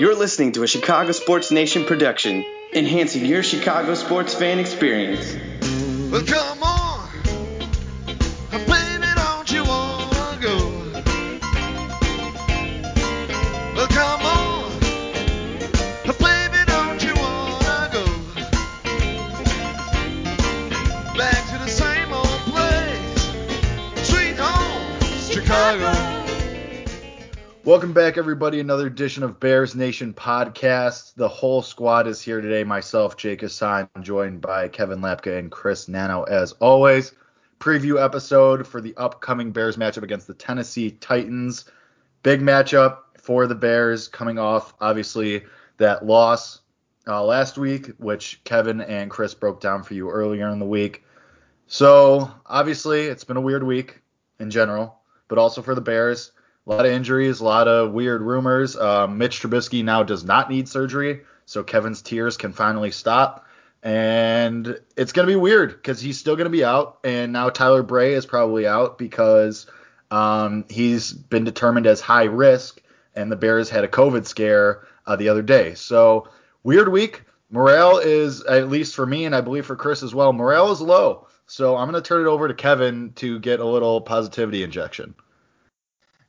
You're listening to a Chicago Sports Nation production, enhancing your Chicago sports fan experience. Well, Welcome back, everybody. Another edition of Bears Nation podcast. The whole squad is here today. Myself, Jake Hassan, joined by Kevin Lapka and Chris Nano, as always. Preview episode for the upcoming Bears matchup against the Tennessee Titans. Big matchup for the Bears, coming off obviously that loss uh, last week, which Kevin and Chris broke down for you earlier in the week. So obviously, it's been a weird week in general, but also for the Bears. A lot of injuries, a lot of weird rumors. Uh, Mitch Trubisky now does not need surgery, so Kevin's tears can finally stop. And it's going to be weird because he's still going to be out. And now Tyler Bray is probably out because um, he's been determined as high risk, and the Bears had a COVID scare uh, the other day. So, weird week. Morale is, at least for me, and I believe for Chris as well, morale is low. So, I'm going to turn it over to Kevin to get a little positivity injection.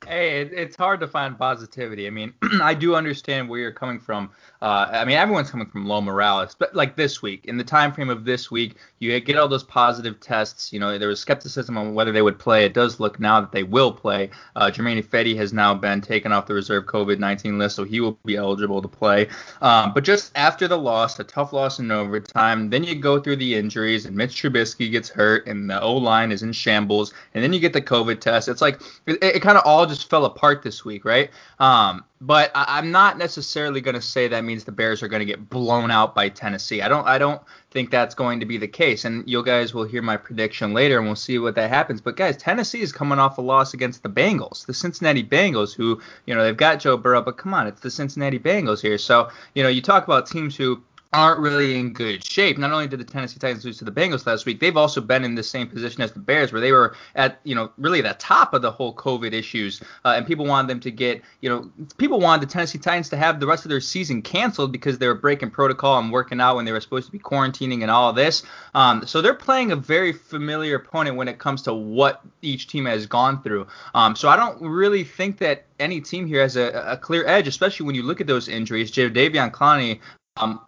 Hey, it, it's hard to find positivity. I mean, I do understand where you're coming from. Uh, I mean, everyone's coming from low morale, but like this week, in the time frame of this week, you get all those positive tests. You know, there was skepticism on whether they would play. It does look now that they will play. Uh, Germain Ifedi has now been taken off the reserve COVID-19 list, so he will be eligible to play. Um, but just after the loss, a tough loss in overtime, then you go through the injuries, and Mitch Trubisky gets hurt, and the O line is in shambles, and then you get the COVID test. It's like it, it kind of all just fell apart this week, right? Um, but I, am not necessarily going to say that means the Bears are going to get blown out by Tennessee. I don't. I don't think that's going to be the case. And you guys will hear my prediction later, and we'll see what that happens. But guys, Tennessee is coming off a loss against the Bengals, the Cincinnati Bengals, who you know they've got Joe Burrow, but come on, it's the Cincinnati Bengals here. So you know you talk about teams who aren't really in good shape. Not only did the Tennessee Titans lose to the Bengals last week, they've also been in the same position as the Bears, where they were at, you know, really the top of the whole COVID issues, uh, and people wanted them to get, you know, people wanted the Tennessee Titans to have the rest of their season canceled because they were breaking protocol and working out when they were supposed to be quarantining and all this. Um, so they're playing a very familiar opponent when it comes to what each team has gone through. Um, so I don't really think that any team here has a, a, clear edge, especially when you look at those injuries. Jadeveon Clowney um,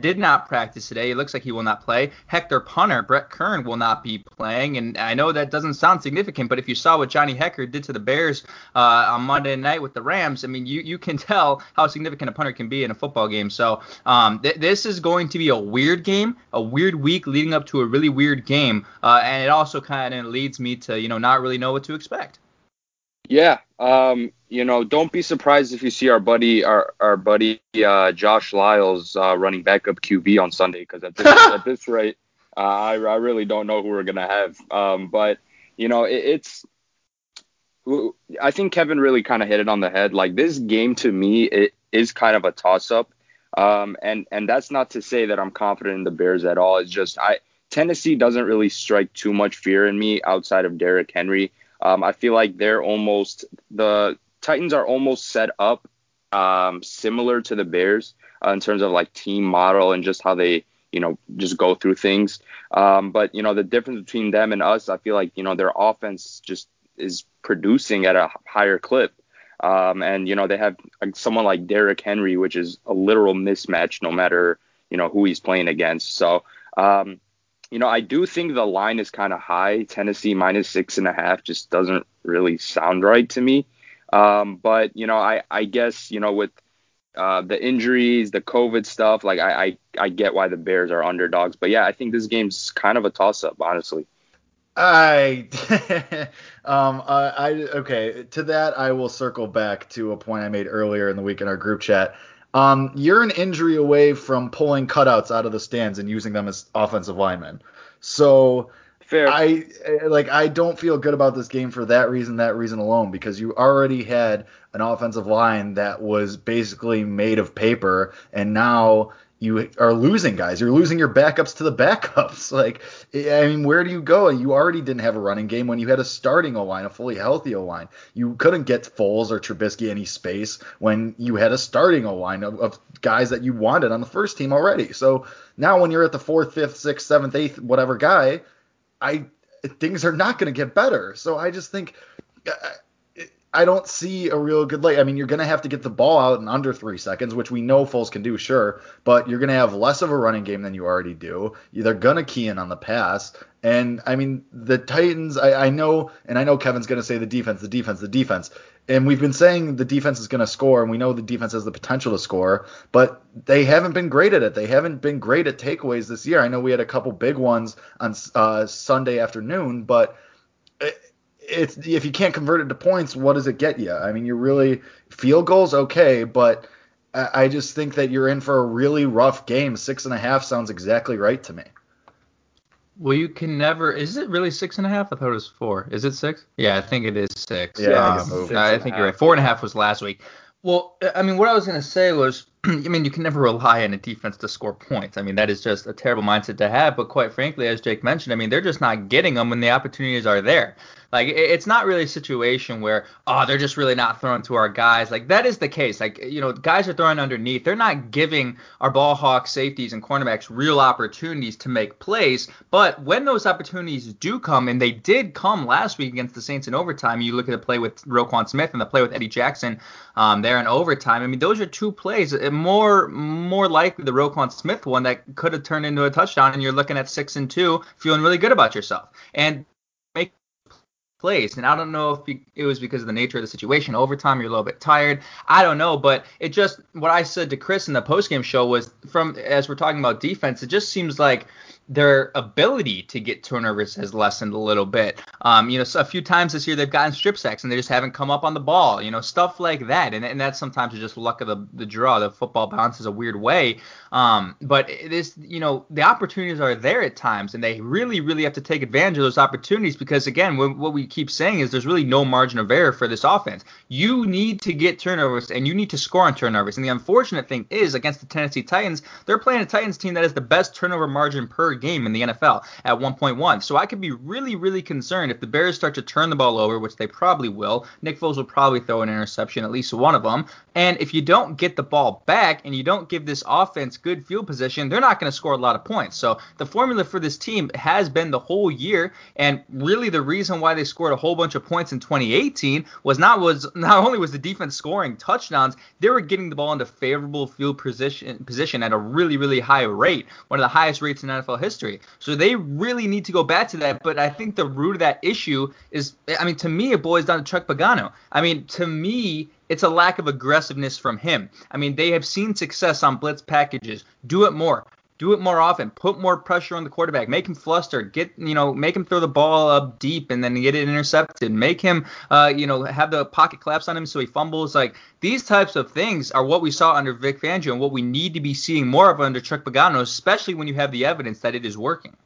did not practice today. It looks like he will not play. Hector Punter, Brett Kern will not be playing. And I know that doesn't sound significant, but if you saw what Johnny Hekker did to the Bears uh, on Monday night with the Rams, I mean, you, you can tell how significant a punter can be in a football game. So um, th- this is going to be a weird game, a weird week leading up to a really weird game. Uh, and it also kind of leads me to, you know, not really know what to expect. Yeah, um, you know, don't be surprised if you see our buddy, our our buddy uh, Josh Lyles uh, running backup QB on Sunday, because at this at this rate, uh, I I really don't know who we're gonna have. Um, but you know, it, it's I think Kevin really kind of hit it on the head. Like this game to me, it is kind of a toss up. Um, and and that's not to say that I'm confident in the Bears at all. It's just I Tennessee doesn't really strike too much fear in me outside of Derrick Henry. Um, I feel like they're almost the Titans are almost set up um, similar to the Bears uh, in terms of like team model and just how they you know just go through things. Um, but you know the difference between them and us, I feel like you know their offense just is producing at a higher clip. Um, and you know they have someone like Derrick Henry, which is a literal mismatch no matter you know who he's playing against. So um, you know, I do think the line is kind of high. Tennessee minus six and a half just doesn't really sound right to me. Um, but you know, I I guess you know with uh, the injuries, the COVID stuff, like I, I I get why the Bears are underdogs. But yeah, I think this game's kind of a toss up, honestly. I um I, I okay to that I will circle back to a point I made earlier in the week in our group chat. Um, you're an injury away from pulling cutouts out of the stands and using them as offensive linemen. So Fair. I like I don't feel good about this game for that reason, that reason alone, because you already had an offensive line that was basically made of paper, and now you are losing guys. You're losing your backups to the backups. Like, I mean, where do you go? You already didn't have a running game when you had a starting O line, a fully healthy O line. You couldn't get Foles or Trubisky any space when you had a starting O line of, of guys that you wanted on the first team already. So now when you're at the fourth, fifth, sixth, seventh, eighth, whatever guy, I things are not going to get better. So I just think. I don't see a real good lay. I mean, you're going to have to get the ball out in under three seconds, which we know Foles can do, sure, but you're going to have less of a running game than you already do. They're going to key in on the pass. And I mean, the Titans, I, I know, and I know Kevin's going to say the defense, the defense, the defense. And we've been saying the defense is going to score, and we know the defense has the potential to score, but they haven't been great at it. They haven't been great at takeaways this year. I know we had a couple big ones on uh, Sunday afternoon, but. It, it's if you can't convert it to points, what does it get you? I mean, you're really field goals okay, but I just think that you're in for a really rough game. Six and a half sounds exactly right to me. Well, you can never. Is it really six and a half? I thought it was four. Is it six? Yeah, I think it is six. Yeah, um, I, I think you're right. Four and a half was last week. Well, I mean, what I was going to say was, I mean, you can never rely on a defense to score points. I mean, that is just a terrible mindset to have. But quite frankly, as Jake mentioned, I mean, they're just not getting them when the opportunities are there. Like it's not really a situation where oh they're just really not throwing to our guys. Like that is the case. Like you know guys are throwing underneath. They're not giving our ball hawks, safeties, and cornerbacks real opportunities to make plays. But when those opportunities do come, and they did come last week against the Saints in overtime, you look at the play with Roquan Smith and the play with Eddie Jackson um, there in overtime. I mean those are two plays. Uh, more more likely the Roquan Smith one that could have turned into a touchdown, and you're looking at six and two, feeling really good about yourself. And place. And I don't know if it was because of the nature of the situation. Overtime, you're a little bit tired. I don't know, but it just what I said to Chris in the postgame show was from as we're talking about defense, it just seems like their ability to get turnovers has lessened a little bit. Um, you know, so a few times this year they've gotten strip sacks and they just haven't come up on the ball. You know, stuff like that, and, and that's sometimes just luck of the, the draw. The football bounces a weird way. Um, but this, you know, the opportunities are there at times, and they really, really have to take advantage of those opportunities because again, what we keep saying is there's really no margin of error for this offense. You need to get turnovers and you need to score on turnovers. And the unfortunate thing is against the Tennessee Titans, they're playing a Titans team that has the best turnover margin per game in the NFL at 1.1. So I could be really, really concerned if the Bears start to turn the ball over, which they probably will. Nick Foles will probably throw an interception, at least one of them. And if you don't get the ball back and you don't give this offense good field position, they're not going to score a lot of points. So the formula for this team has been the whole year, and really the reason why they scored a whole bunch of points in 2018 was not was not only was the defense scoring touchdowns, they were getting the ball into favorable field position position at a really, really high rate, one of the highest rates in NFL history. So they really need to go back to that. But I think the root of that issue is, I mean, to me, it boils down to Chuck Pagano. I mean, to me, it's a lack of aggressiveness from him. I mean, they have seen success on blitz packages. Do it more. Do it more often. Put more pressure on the quarterback. Make him fluster. Get you know, make him throw the ball up deep and then get it intercepted. Make him uh, you know, have the pocket collapse on him so he fumbles. Like these types of things are what we saw under Vic Fangio and what we need to be seeing more of under Chuck Pagano, especially when you have the evidence that it is working.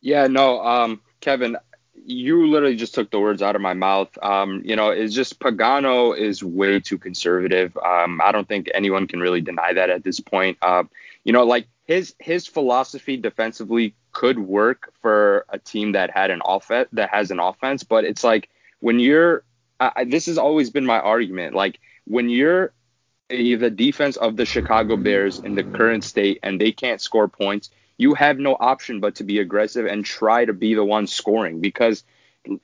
Yeah, no, um, Kevin, you literally just took the words out of my mouth. Um, you know, it's just Pagano is way too conservative. Um, I don't think anyone can really deny that at this point. Uh, you know, like his his philosophy defensively could work for a team that had an offense that has an offense, but it's like when you're I, this has always been my argument. Like when you're the defense of the Chicago Bears in the current state and they can't score points, you have no option but to be aggressive and try to be the one scoring because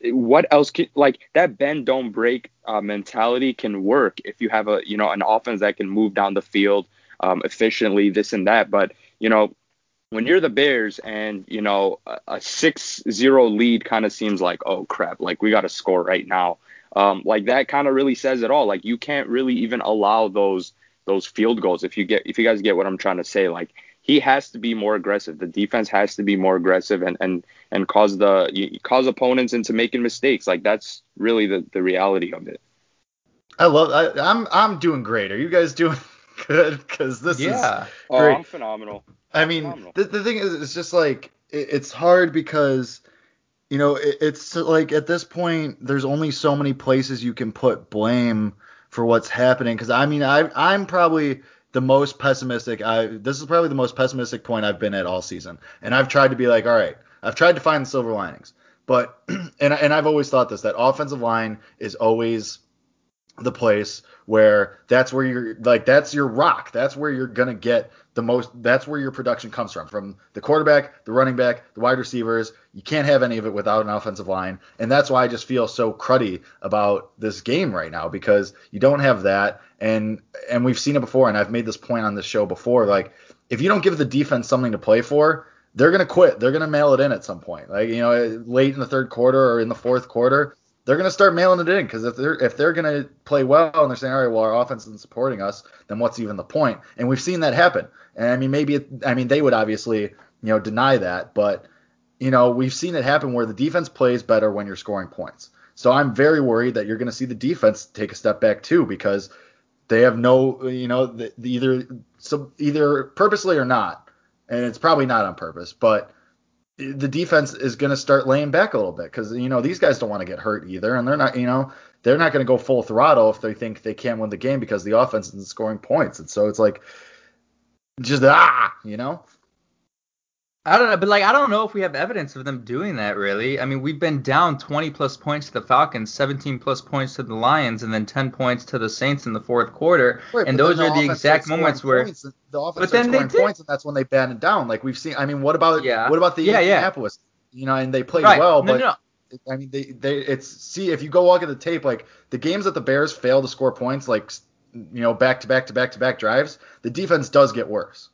what else can like that bend don't break uh, mentality can work if you have a you know an offense that can move down the field um, efficiently this and that. But you know when you're the bears and you know a, 6-0 lead kind of seems like oh crap like we got to score right now um, like that kind of really says it all. Like you can't really even allow those those field goals if you get if you guys get what i'm trying to say. Like he has to be more aggressive. The defense has to be more aggressive and and and cause the cause opponents into making mistakes. Like that's really the the reality of it. I love. I, I'm I'm doing great. Are you guys doing good? Because this yeah. is oh, great. I'm phenomenal. I mean, phenomenal. The, the thing is, it's just like it, it's hard because you know it, it's like at this point there's only so many places you can put blame for what's happening. Because I mean, I I'm probably the most pessimistic. I this is probably the most pessimistic point I've been at all season, and I've tried to be like, all right, I've tried to find the silver linings, but and and I've always thought this that offensive line is always the place where that's where you're like that's your rock. That's where you're gonna get the most. That's where your production comes from. From the quarterback, the running back, the wide receivers. You can't have any of it without an offensive line, and that's why I just feel so cruddy about this game right now because you don't have that, and and we've seen it before, and I've made this point on this show before. Like if you don't give the defense something to play for, they're gonna quit. They're gonna mail it in at some point. Like you know, late in the third quarter or in the fourth quarter, they're going to start mailing it in because if they're if they're going to play well and they're saying all right well our offense isn't supporting us then what's even the point? and we've seen that happen and I mean maybe it, I mean they would obviously you know deny that but you know we've seen it happen where the defense plays better when you're scoring points so I'm very worried that you're going to see the defense take a step back too because they have no you know the, the either so either purposely or not and it's probably not on purpose but the defense is going to start laying back a little bit because you know these guys don't want to get hurt either, and they're not you know they're not going to go full throttle if they think they can't win the game because the offense isn't scoring points, and so it's like just ah you know. I don't know, but like I don't know if we have evidence of them doing that really. I mean, we've been down 20 plus points to the Falcons, 17 plus points to the Lions, and then 10 points to the Saints in the fourth quarter. Right, and those are the exact moments where. points, the offense But then they did. points, and that's when they batten it down. Like we've seen. I mean, what about Yeah. what about the Yeah, yeah. Indianapolis? You know, and they played Right. well, No, but no. I mean, they they it's see if you go look at the tape, like the games that the Bears fail to score points, like you know, back to back to back to back drives, the defense does get worse.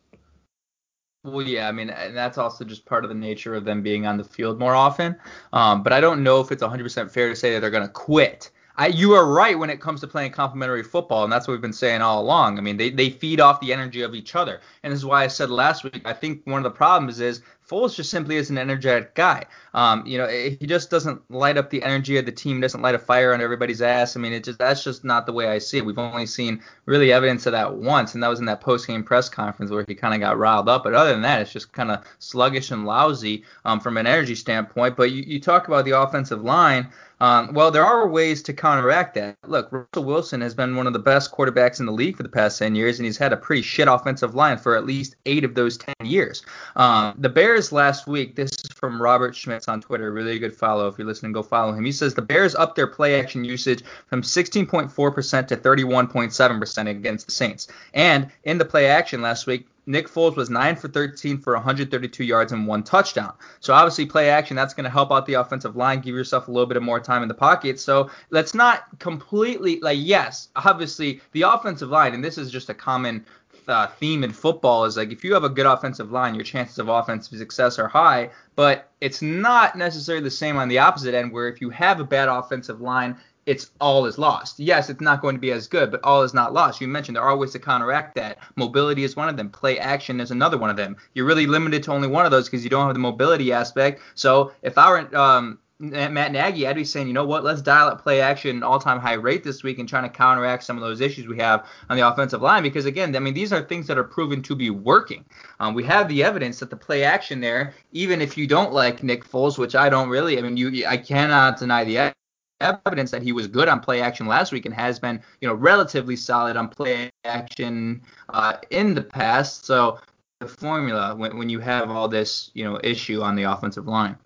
Well, yeah, I mean, and that's also just part of the nature of them being on the field more often. Um, but I don't know if it's 100% fair to say that they're going to quit. I, you are right when it comes to playing complementary football, and that's what we've been saying all along. I mean, they, they feed off the energy of each other. And this is why I said last week, I think one of the problems is Foles just simply is an energetic guy. Um, you know, he just doesn't light up the energy of the team, doesn't light a fire on everybody's ass. I mean, it just that's just not the way I see it. We've only seen really evidence of that once, and that was in that post-game press conference where he kind of got riled up. But other than that, it's just kind of sluggish and lousy um, from an energy standpoint. But you, you talk about the offensive line. Um, well, there are ways to counteract that. Look, Russell Wilson has been one of the best quarterbacks in the league for the past 10 years, and he's had a pretty shit offensive line for at least eight of those 10 years. Um, the Bears last week, this is from Robert Schmitz on Twitter, really good follow. If you're listening, go follow him. He says the Bears upped their play action usage from 16.4% to 31.7% against the Saints. And in the play action last week, Nick Foles was 9 for 13 for 132 yards and one touchdown. So obviously play action, that's going to help out the offensive line, give yourself a little bit of more time in the pocket. So let's not completely like yes, obviously the offensive line, and this is just a common uh, theme in football is like if you have a good offensive line, your chances of offensive success are high. But it's not necessarily the same on the opposite end, where if you have a bad offensive line, it's all is lost. Yes, it's not going to be as good, but all is not lost. You mentioned there are ways to counteract that. Mobility is one of them. Play action is another one of them. You're really limited to only one of those because you don't have the mobility aspect. So if I were um, Matt Nagy, I'd be saying, you know what, let's dial up play action all-time high rate this week and trying to counteract some of those issues we have on the offensive line because again, I mean these are things that are proven to be working. Um, we have the evidence that the play action there, even if you don't like Nick Foles, which I don't really, I mean you, I cannot deny the evidence that he was good on play action last week and has been, you know, relatively solid on play action uh, in the past. So the formula when, when you have all this, you know, issue on the offensive line.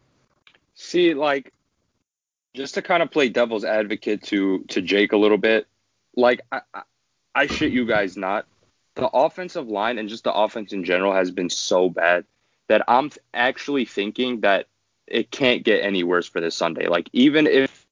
See, like, just to kind of play devil's advocate to to Jake a little bit, like I, I, I shit you guys not, the offensive line and just the offense in general has been so bad that I'm actually thinking that it can't get any worse for this Sunday. Like even if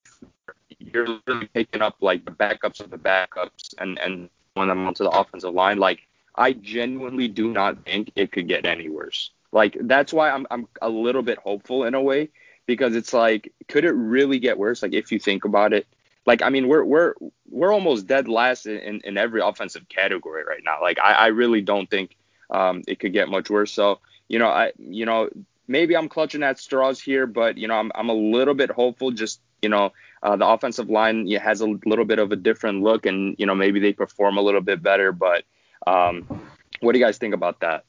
you're really picking up like the backups of the backups and and when them onto the offensive line, like I genuinely do not think it could get any worse. Like that's why I'm I'm a little bit hopeful in a way because it's like could it really get worse? Like if you think about it, like I mean we're we're we're almost dead last in, in every offensive category right now. Like I, I really don't think um, it could get much worse. So you know I you know maybe I'm clutching at straws here, but you know I'm I'm a little bit hopeful. Just you know uh, the offensive line has a little bit of a different look, and you know maybe they perform a little bit better. But um, what do you guys think about that?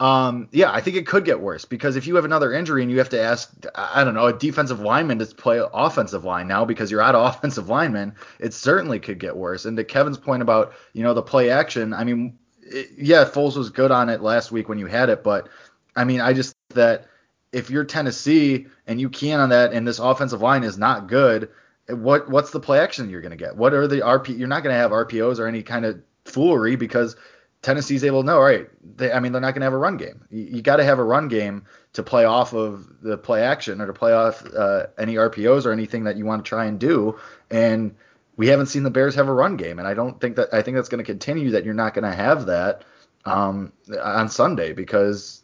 Um, yeah, I think it could get worse because if you have another injury and you have to ask, I don't know, a defensive lineman to play offensive line now because you're out of offensive linemen, it certainly could get worse. And to Kevin's point about, you know, the play action, I mean, it, yeah, Foles was good on it last week when you had it, but I mean, I just that if you're Tennessee and you can on that and this offensive line is not good, what what's the play action you're going to get? What are the RP? You're not going to have RPOs or any kind of foolery because Tennessee's able to know, all right, they, I mean, they're not going to have a run game. You, you got to have a run game to play off of the play action or to play off uh, any RPOs or anything that you want to try and do. And we haven't seen the Bears have a run game, and I don't think that I think that's going to continue. That you're not going to have that um, on Sunday because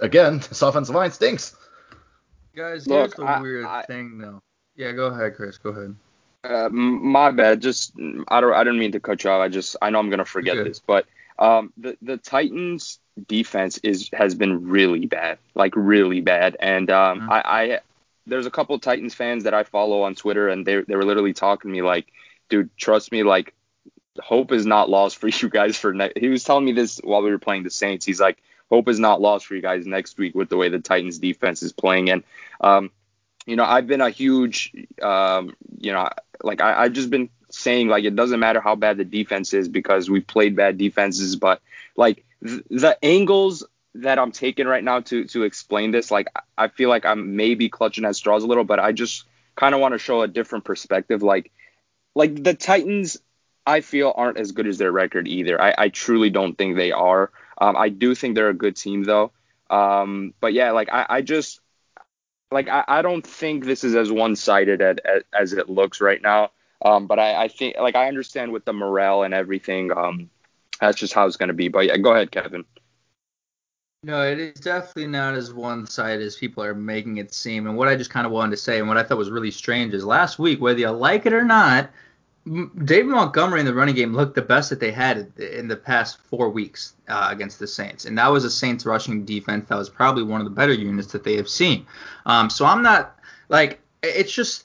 again, this offensive line stinks. Guys, Look, here's the I- weird I- thing though. Yeah, go ahead, Chris. Go ahead. Uh, my bad. Just I don't I didn't mean to cut you off. I just I know I'm gonna forget this, but um the the Titans defense is has been really bad, like really bad. And um Mhm. I I there's a couple Titans fans that I follow on Twitter, and they they were literally talking to me like, dude, trust me, like hope is not lost for you guys for next. He was telling me this while we were playing the Saints. He's like, hope is not lost for you guys next week with the way the Titans defense is playing. And um, you know, I've been a huge, um, you know, like I, I've just been saying like it doesn't matter how bad the defense is because we've played bad defenses, but like th- the angles that I'm taking right now to to explain this, like I feel like I'm maybe clutching at straws a little, but I just kind of want to show a different perspective. Like, like the Titans, I feel aren't as good as their record either. I, I truly don't think they are. Um, I do think they're a good team though. Um, but yeah, like I, I just like I, I don't think this is as one-sided as, as it looks right now. Um, but I, I think like I understand with the morale and everything. Um, that's just how it's going to be. But yeah, go ahead, Kevin. No, it is definitely not as one sided as people are making it seem. And what I just kind of wanted to say, and what I thought was really strange, is last week, whether you like it or not, David Montgomery in the running game looked the best that they had in the past four weeks uh, against the Saints, and that was a Saints rushing defense that was probably one of the better units that they have seen. Um, so I'm not like it's just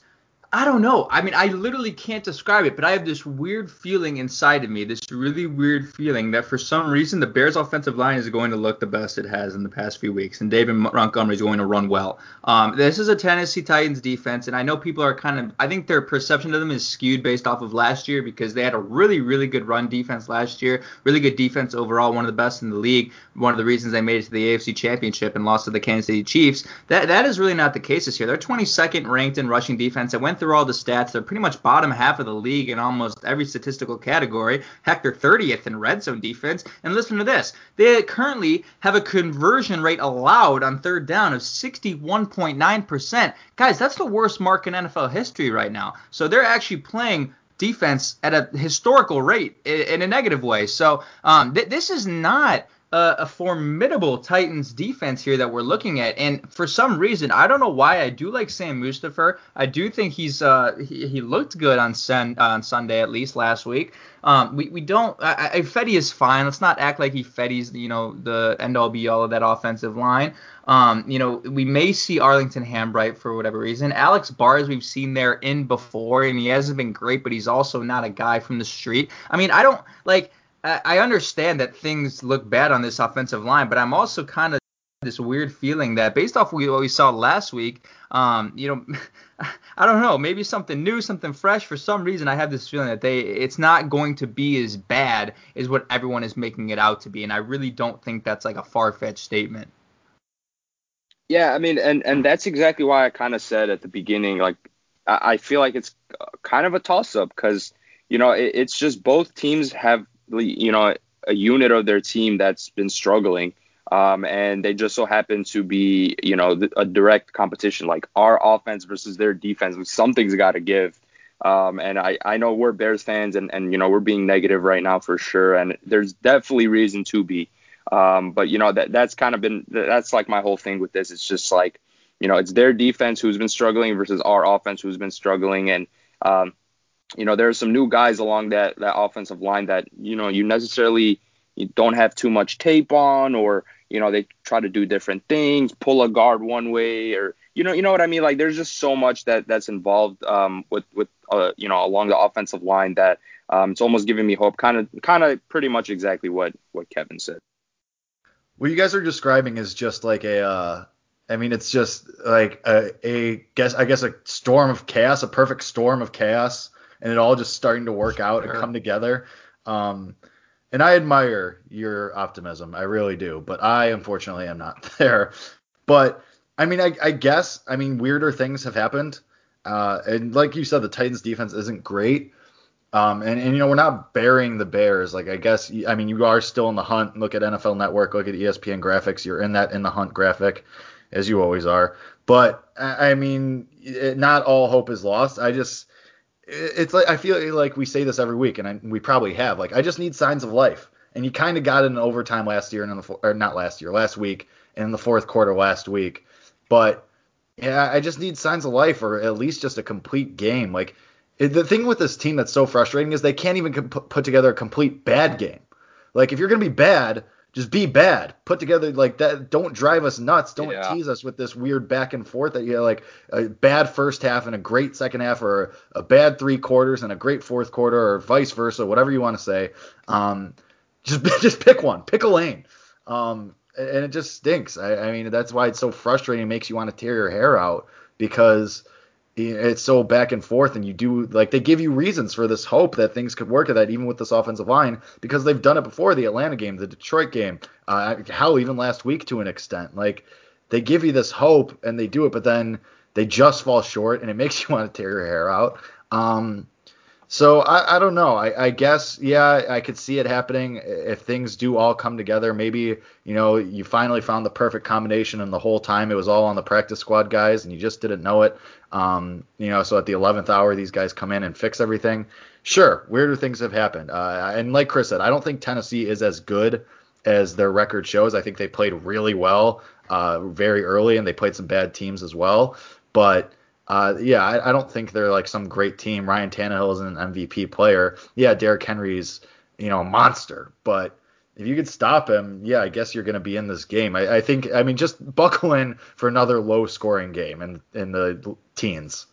I don't know. I mean, I literally can't describe it, but I have this weird feeling inside of me, this really weird feeling that for some reason the Bears' offensive line is going to look the best it has in the past few weeks, and David Montgomery is going to run well. Um, this is a Tennessee Titans defense, and I know people are kind of, I think their perception of them is skewed based off of last year because they had a really, really good run defense last year, really good defense overall, one of the best in the league. One of the reasons they made it to the AFC Championship and lost to the Kansas City Chiefs. That that is really not the case this year. They're 22nd ranked in rushing defense. I went through all the stats. They're pretty much bottom half of the league in almost every statistical category. Heck, they're 30th in red zone defense. And listen to this: they currently have a conversion rate allowed on third down of 61.9%. Guys, that's the worst mark in NFL history right now. So they're actually playing defense at a historical rate in a negative way. So um, th- this is not a, a formidable Titans defense here that we're looking at. And for some reason, I don't know why I do like Sam Mustipher. I do think he's uh, he, he looked good on Sun on Sunday at least last week. Um, we, we don't. I, I, Fetty is fine. Let's not act like he Fetty's you know the end all be all of that offensive line. Um, you know, we may see Arlington Hambright for whatever reason. Alex Bars we've seen there in before, and he hasn't been great, but he's also not a guy from the street. I mean, I don't like. I understand that things look bad on this offensive line, but I'm also kind of this weird feeling that based off what we saw last week, um, you know, I don't know, maybe something new, something fresh. For some reason, I have this feeling that they it's not going to be as bad as what everyone is making it out to be, and I really don't think that's like a far fetched statement. Yeah, I mean, and and that's exactly why I kind of said at the beginning, like I, feel like it's kind of a toss up because you know it, it's just both teams have you know a unit of their team that's been struggling. Um, and they just so happen to be, you know, th- a direct competition, like our offense versus their defense. Something's got to give. Um, and I, I know we're Bears fans, and, and you know we're being negative right now for sure, and there's definitely reason to be. Um, but you know that that's kind of been that's like my whole thing with this. It's just like you know it's their defense who's been struggling versus our offense who's been struggling, and um, you know there are some new guys along that that offensive line that you know you necessarily you don't have too much tape on, or you know they try to do different things, pull a guard one way, or you know you know what I mean. Like there's just so much that that's involved um, with with uh, you know along the offensive line that um, it's almost giving me hope. Kind of kind of pretty much exactly what what Kevin said. What you guys are describing is just like a, uh, I mean, it's just like a, a guess, I guess a storm of chaos, a perfect storm of chaos, and it all just starting to work out and come together. Um, and I admire your optimism, I really do, but I unfortunately am not there. But I mean, I, I guess, I mean, weirder things have happened, uh, and like you said, the Titans' defense isn't great. Um, and, and you know we're not burying the Bears. Like I guess I mean you are still in the hunt. Look at NFL Network. Look at ESPN graphics. You're in that in the hunt graphic, as you always are. But I I mean, it, not all hope is lost. I just it's like I feel like we say this every week, and I, we probably have. Like I just need signs of life. And you kind of got it in overtime last year and in the or not last year, last week, and in the fourth quarter last week. But yeah, I just need signs of life or at least just a complete game. Like the thing with this team that's so frustrating is they can't even com- put put together a complete bad game. Like if you're gonna be bad, just be bad. Put together like that. Don't drive us nuts. Don't Yeah. tease us with this weird back and forth that you know, like a bad first half and a great second half, or a bad three quarters and a great fourth quarter, or vice versa, whatever you want to say. Um, just just pick one. Pick a lane. Um, and it just stinks. I, I mean, that's why it's so frustrating. It makes you want to tear your hair out because it's so back and forth, and you do like they give you reasons for this hope that things could work at that, even with this offensive line, because they've done it before the Atlanta game, the Detroit game, uh, hell, even last week to an extent. Like they give you this hope and they do it, but then they just fall short, and it makes you want to tear your hair out. Um, so I, I don't know. I, I guess yeah, I could see it happening if things do all come together. Maybe you know you finally found the perfect combination, and the whole time it was all on the practice squad guys, and you just didn't know it. Um, you know, so at the 11th hour, these guys come in and fix everything. Sure, weirder things have happened, uh, and like Chris said, I don't think Tennessee is as good as their record shows. I think they played really well uh, very early, and they played some bad teams as well. But uh, yeah, I, I don't think they're like some great team. Ryan Tannehill is an MVP player. Yeah, Derrick Henry's you know a monster, but if you could stop him, yeah, I guess you're going to be in this game. I, I think, I mean, just buckle in for another low scoring game in in the teens.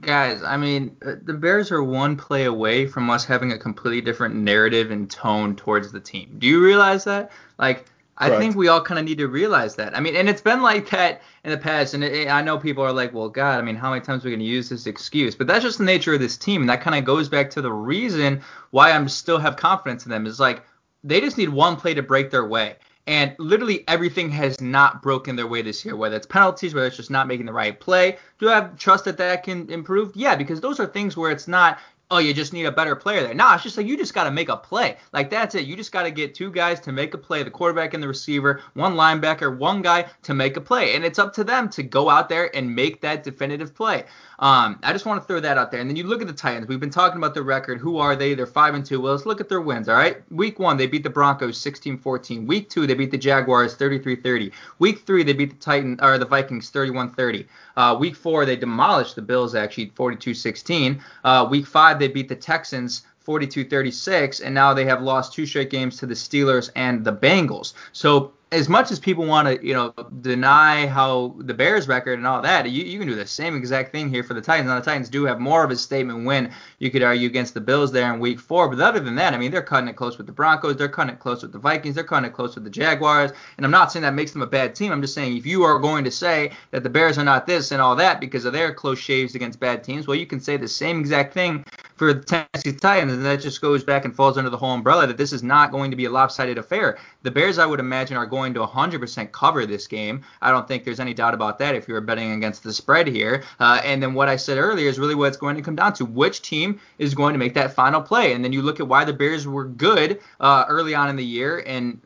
Guys, I mean, uh, the Bears are one play away from us having a completely different narrative and tone towards the team. Do you realize that? Like, I think we all kind of need to realize that. I mean, and it's been like that in the past. And it, I know people are like, well, God, I mean, how many times are we going to use this excuse? But that's just the nature of this team. And that kind of goes back to the reason why I'm still have confidence in them is like, they just need one play to break their way. And literally everything has not broken their way this year, whether it's penalties, whether it's just not making the right play. Do I have trust that that can improve? Yeah, because those are things where it's not, oh, you just need a better player there. Nah, it's just like you just got to make a play. Like that's it. You just got to get two guys to make a play, the quarterback and the receiver, one linebacker, one guy to make a play. And it's up to them to go out there and make that definitive play. Um, I just want to throw that out there. And then you look at the Titans. We've been talking about the record. Who are they? They're 5 and 2. Well, let's look at their wins, all right? Week 1, they beat the Broncos 16-14. Week 2, they beat the Jaguars 33-30. Week 3, they beat the Titan or the Vikings 31-30. Uh, week 4, they demolished the Bills actually 42-16. Uh, week 5, they beat the Texans 42-36 and now they have lost two straight games to the Steelers and the Bengals. So as much as people want to, you know, deny how the Bears record and all that, you, you can do the same exact thing here for the Titans. Now the Titans do have more of a statement win, you could argue, against the Bills there in Week Four. But other than that, I mean, they're cutting it close with the Broncos, they're cutting it close with the Vikings, they're cutting it close with the Jaguars. And I'm not saying that makes them a bad team. I'm just saying if you are going to say that the Bears are not this and all that because of their close shaves against bad teams, well, you can say the same exact thing for the Tennessee Titans, and that just goes back and falls under the whole umbrella that this is not going to be a lopsided affair. The Bears, I would imagine, are going to 100% cover this game. I don't think there's any doubt about that if you were betting against the spread here. Uh, and then what I said earlier is really what it's going to come down to: which team is going to make that final play? And then you look at why the Bears were good uh, early on in the year and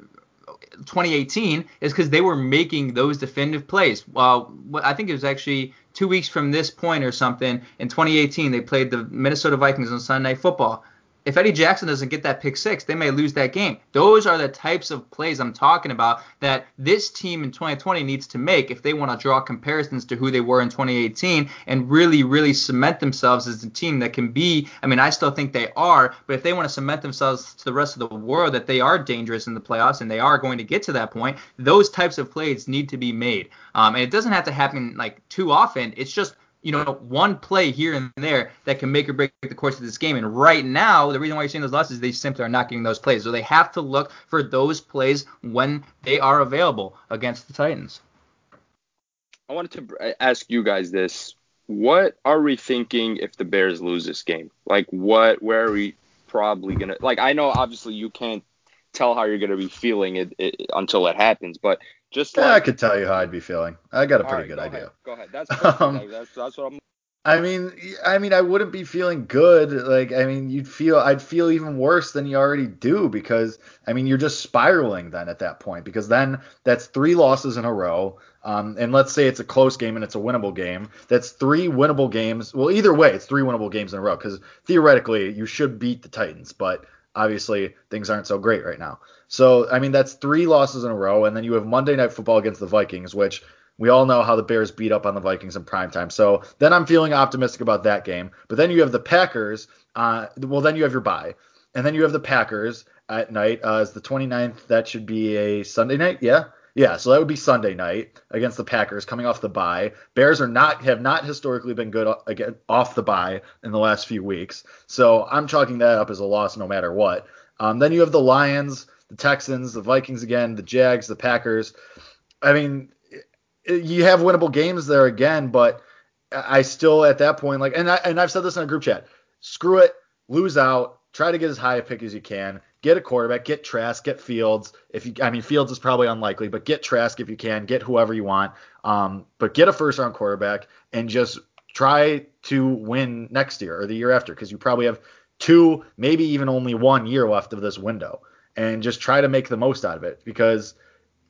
2018 is because they were making those definitive plays. Well, I think it was actually two weeks from this point or something in 2018 they played the Minnesota Vikings on Sunday Night Football. If Eddie Jackson doesn't get that pick six, they may lose that game. Those are the types of plays I'm talking about that this team in 2020 needs to make if they want to draw comparisons to who they were in 2018 and really, really cement themselves as a team that can be. I mean, I still think they are, but if they want to cement themselves to the rest of the world that they are dangerous in the playoffs and they are going to get to that point, those types of plays need to be made. Um, and it doesn't have to happen like too often. It's just you know, one play here and there that can make or break the course of this game. And right now, the reason why you're seeing those losses, is they simply are not getting those plays. So they have to look for those plays when they are available against the Titans. I wanted to uh, ask you guys this. What are we thinking if the Bears lose this game? Like, what, where are we probably going to, like, I know obviously you can't tell how you're going to be feeling it, it, until it happens, but just Yeah, like, I could tell you how I'd be feeling. I got a pretty right, good go idea. Ahead. Go ahead. That's perfect. Um, that's, that's what I'm. I mean, I mean, I wouldn't be feeling good. Like, I mean, you'd feel, I'd feel even worse than you already do because, I mean, you're just spiraling then at that point because then that's three losses in a row. Um, and let's say it's a close game and it's a winnable game. That's three winnable games. Well, either way, it's three winnable games in a row because theoretically you should beat the Titans, but obviously things aren't so great right now. So, I mean, that's three losses in a row. And then you have Monday Night Football against the Vikings, which we all know how the Bears beat up on the Vikings in prime time. So then I'm feeling optimistic about that game. But then you have the Packers. Uh, well, then you have your bye. And then you have the Packers at night uh, as the 29th. That should be a Sunday night. Yeah. Yeah, so that would be Sunday night against the Packers coming off the bye. Bears are not have not historically been good again off the bye in the last few weeks. So I'm chalking that up as a loss no matter what. Um, then you have the Lions, the Texans, the Vikings again, the Jags, the Packers. I mean, you have winnable games there again, but I still at that point like, and I and I've said this in a group chat. Screw it, lose out, try to get as high a pick as you can. Get a quarterback, get Trask, get Fields. If you, I mean, Fields is probably unlikely, but get Trask if you can. Get whoever you want. Um, but get a first round quarterback and just try to win next year or the year after because you probably have two, maybe even only one year left of this window, and just try to make the most out of it because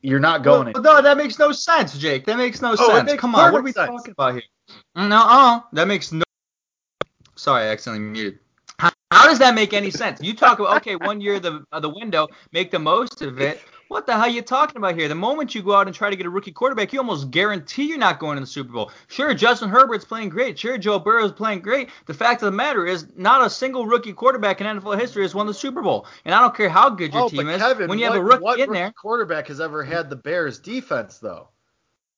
you're not going. Well, no, that makes no sense, Jake. That makes no Oh, sense. makes Come on, what are we sense. talking about here? No, oh, that makes no. Sorry, I accidentally muted. How, does that make any sense? You talk about okay, one year of the of the window, make the most of it. What the hell are you talking about here? The moment you go out and try to get a rookie quarterback, you almost guarantee you're not going to the Super Bowl. Sure, Justin Herbert's playing great. Sure, Joe Burrow's playing great. The fact of the matter is, not a single rookie quarterback in NFL history has won the Super Bowl. And I don't care how good your oh, team is, Kevin, when you what, have a rookie what in rookie there. quarterback has ever had the Bears defense though?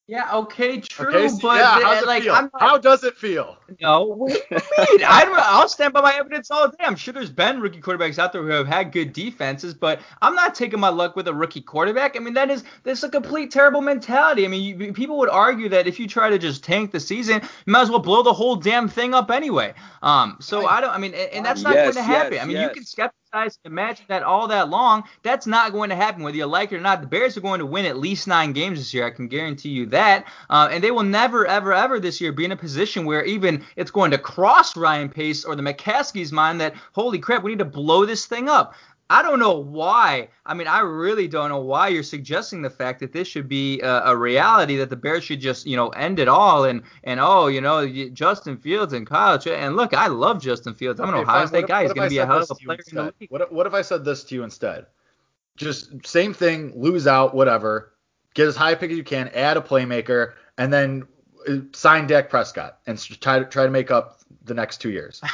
Yeah, okay, true, Okay, so, but yeah, how's it like feel? Not, How does it feel? No, what do you mean? I'm, I'll stand by my evidence all day. I'm sure there's been rookie quarterbacks out there who have had good defenses, but I'm not taking my luck with a rookie quarterback. I mean, that is that's a complete terrible mentality. I mean, you, people would argue that if you try to just tank the season, you might as well blow the whole damn thing up anyway. Um, so I don't. I mean, and, and that's not Yes, going to happen. yes, I mean, you yes. can skepticize and imagine that all that long. That's not going to happen, whether you like it or not. The Bears are going to win at least nine games this year. I can guarantee you that. Uh, and they will never, ever, ever this year be in a position where even it's going to cross Ryan Pace or the McCaskey's mind that, holy crap, we need to blow this thing up. I don't know why. I mean, I really don't know why you're suggesting the fact that this should be a, a reality that the Bears should just, you know, end it all and and oh, you know, Justin Fields and Kyle. Ch- And look, I love Justin Fields. I'm an Okay, Ohio. State if- guy. He's going to be a hell of a player in the league. What if, what if I said this to you instead? Just same thing, lose out, whatever. Get as high a pick as you can, add a playmaker, and then uh, sign Dak Prescott and try to try to make up the next two years.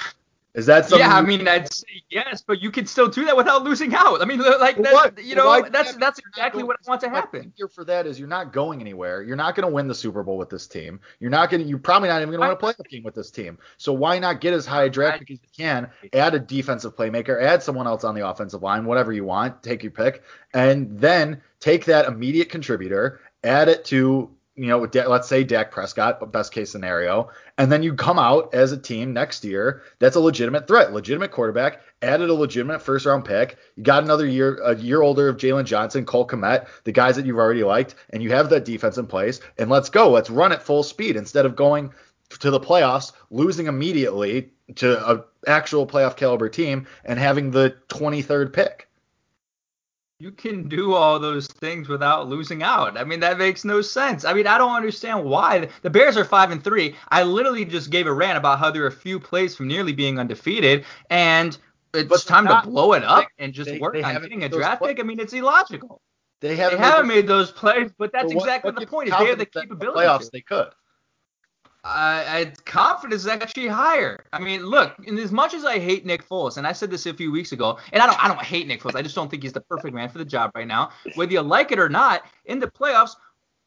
Is that something? Yeah, I mean, I'd say yes, but you can still do that without losing out. I mean, like that, what- you know, do that's that's exactly what I want to happen. Here for that is you're not going anywhere. You're not going to win the Super Bowl with this team. You're not going to. You're probably not even going to win a playoff game with this team. So why not get as high a draft pick as you can? Add a defensive playmaker. Add someone else on the offensive line. Whatever you want. Take your pick, and then take that immediate contributor. Add it to you know, Da- let's say Dak Prescott, best case scenario, and then you come out as a team next year that's a legitimate threat, legitimate quarterback, added a legitimate first round pick. You got another year, a year older of Jaylon Johnson, Cole Kmet, the guys that you've already liked, and you have that defense in place. And let's go, let's run at full speed instead of going to the playoffs, losing immediately to an actual playoff caliber team and having the 23rd pick. You can do all those things without losing out. I mean, that makes no sense. I mean, I don't understand why the Bears are five and three. I literally just gave a rant about how they're a few plays from nearly being undefeated, and it's But time not- to blow it up and just they- work they on getting a draft pick. I mean, it's illogical. They They haven't, haven't made those plays, but that's but what- exactly what the point. Is they have the capability. playoffs to. they could. Uh, I, confidence is actually higher. I mean, look, as much as I hate Nick Foles, and I said this a few weeks ago, and I don't, I don't hate Nick Foles. I just don't think he's the perfect man for the job right now. Whether you like it or not, in the playoffs,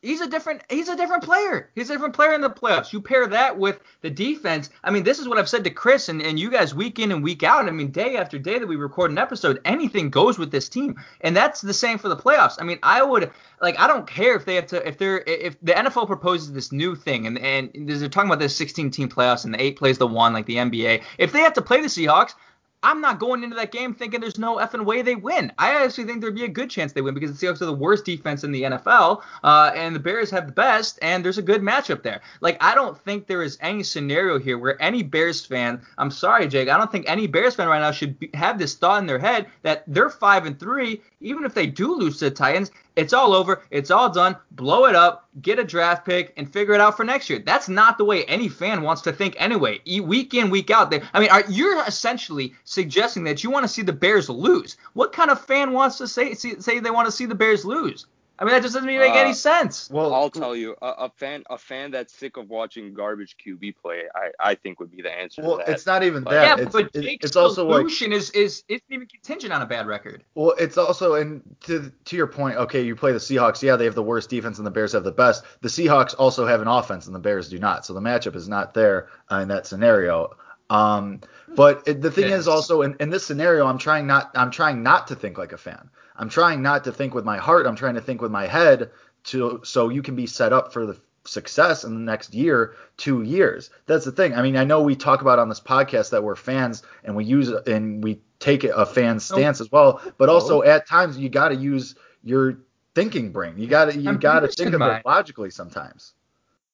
He's a different he's a different player. He's a different player in the playoffs. You pair that with the defense. I mean, this is what I've said to Chris and, and you guys week in and week out. I mean, day after day that we record an episode, anything goes with this team. And that's the same for the playoffs. I mean, I would like I don't care if they have to if they're if the NFL proposes this new thing and and they're talking about this 16 team playoffs and the eight plays the one like the NBA. If they have to play the Seahawks, I'm not going into that game thinking there's no effing way they win. I actually think there'd be a good chance they win because the Seahawks are the worst defense in the NFL, uh, and the Bears have the best, and there's a good matchup there. Like, I don't think there is any scenario here where any Bears fan, I'm sorry, Jake, I don't think any Bears fan right now should be, have this thought in their head that they're five and three, even if they do lose to the Titans, it's all over. It's all done. Blow it up. Get a draft pick and figure it out for next year. That's not the way any fan wants to think anyway. Week in, week out. They, I mean, are, you're essentially suggesting that you want to see the Bears lose. What kind of fan wants to say see, say they want to see the Bears lose? I mean, that just doesn't even make uh, any sense. Well, I'll tell you, a, a, fan, a fan that's sick of watching garbage QB play, I, I think would be the answer. Well, it's not even but, that. Yeah, it's, but Jake's it's also solution like, is is isn't even contingent on a bad record. Well, it's also and to to your point, okay, you play the Seahawks. Yeah, they have the worst defense, and the Bears have the best. The Seahawks also have an offense, and the Bears do not. So the matchup is not there uh, in that scenario. Um, but it, the thing yes. is also in, in this scenario, I'm trying not I'm trying not to think like a fan. I'm trying not to think with my heart. I'm trying to think with my head to so you can be set up for the success in the next year, two years. That's the thing. I mean, I know we talk about on this podcast that we're fans and we use and we take a fan stance as well, but also at times you got to use your thinking brain. You got to you got to think of it logically sometimes.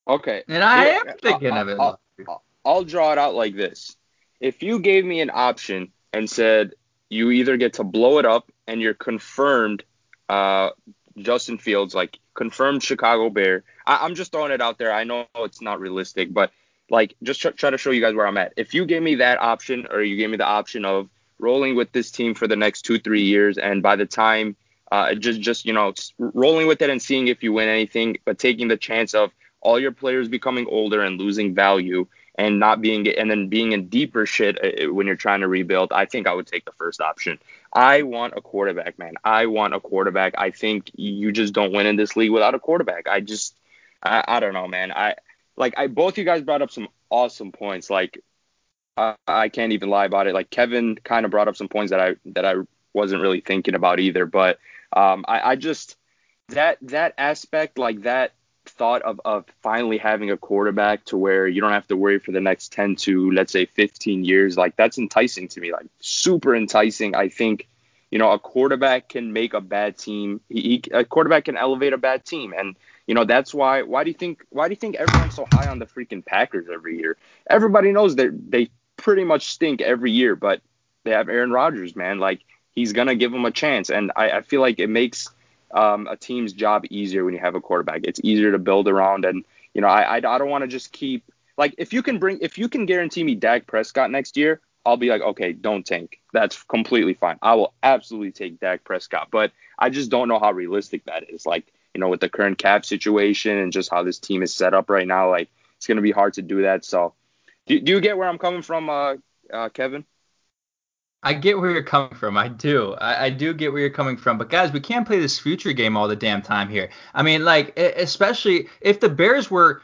Okay. And I am thinking I'll, of it. I'll, I'll draw it out like this. If you gave me an option and said you either get to blow it up and you're confirmed uh, Justin Fields, like confirmed Chicago Bear. I, am just throwing it out there. I know it's not realistic, but like just try, try to show you guys where I'm at. If you gave me that option, or you gave me the option of rolling with this team for the next two three years, and by the time uh, just just you know rolling with it and seeing if you win anything, but taking the chance of all your players becoming older and losing value and not being and then being in deeper shit uh, when you're trying to rebuild, I think I would take the first option. I want a quarterback, man. I want a quarterback. I think you just don't win in this league without a quarterback. I just I, I don't know, man. I like I both you guys brought up some awesome points. Like I, I can't even lie about it. Like Kevin kind of brought up some points that I that I wasn't really thinking about either. But um, I, I just that that aspect like that thought of, of finally having a quarterback to where you don't have to worry for the next 10 to let's say 15 years like that's enticing to me like super enticing. I think you know a quarterback can make a bad team. He, he, a quarterback can elevate a bad team. And you know that's why why do you think why do you think everyone's so high on the freaking packers every year? Everybody knows that they pretty much stink every year but they have aaron rodgers man. Like he's gonna give them a chance. And i, I feel like it makes um, a team's job easier when you have a quarterback. It's easier to build around, and you know, I I, I don't want to just keep like if you can bring if you can guarantee me Dak Prescott next year, I'll be like, okay, don't tank. That's completely fine. I will absolutely take Dak Prescott, but I just don't know how realistic that is. Like, you know, with the current cap situation and just how this team is set up right now, like it's gonna be hard to do that. So, do, do you get where I'm coming from, uh, uh, Kevin? I get where you're coming from. I do. I, I, do get where you're coming from. But guys, we can't play this future game all the damn time here. I mean, like, especially if the Bears were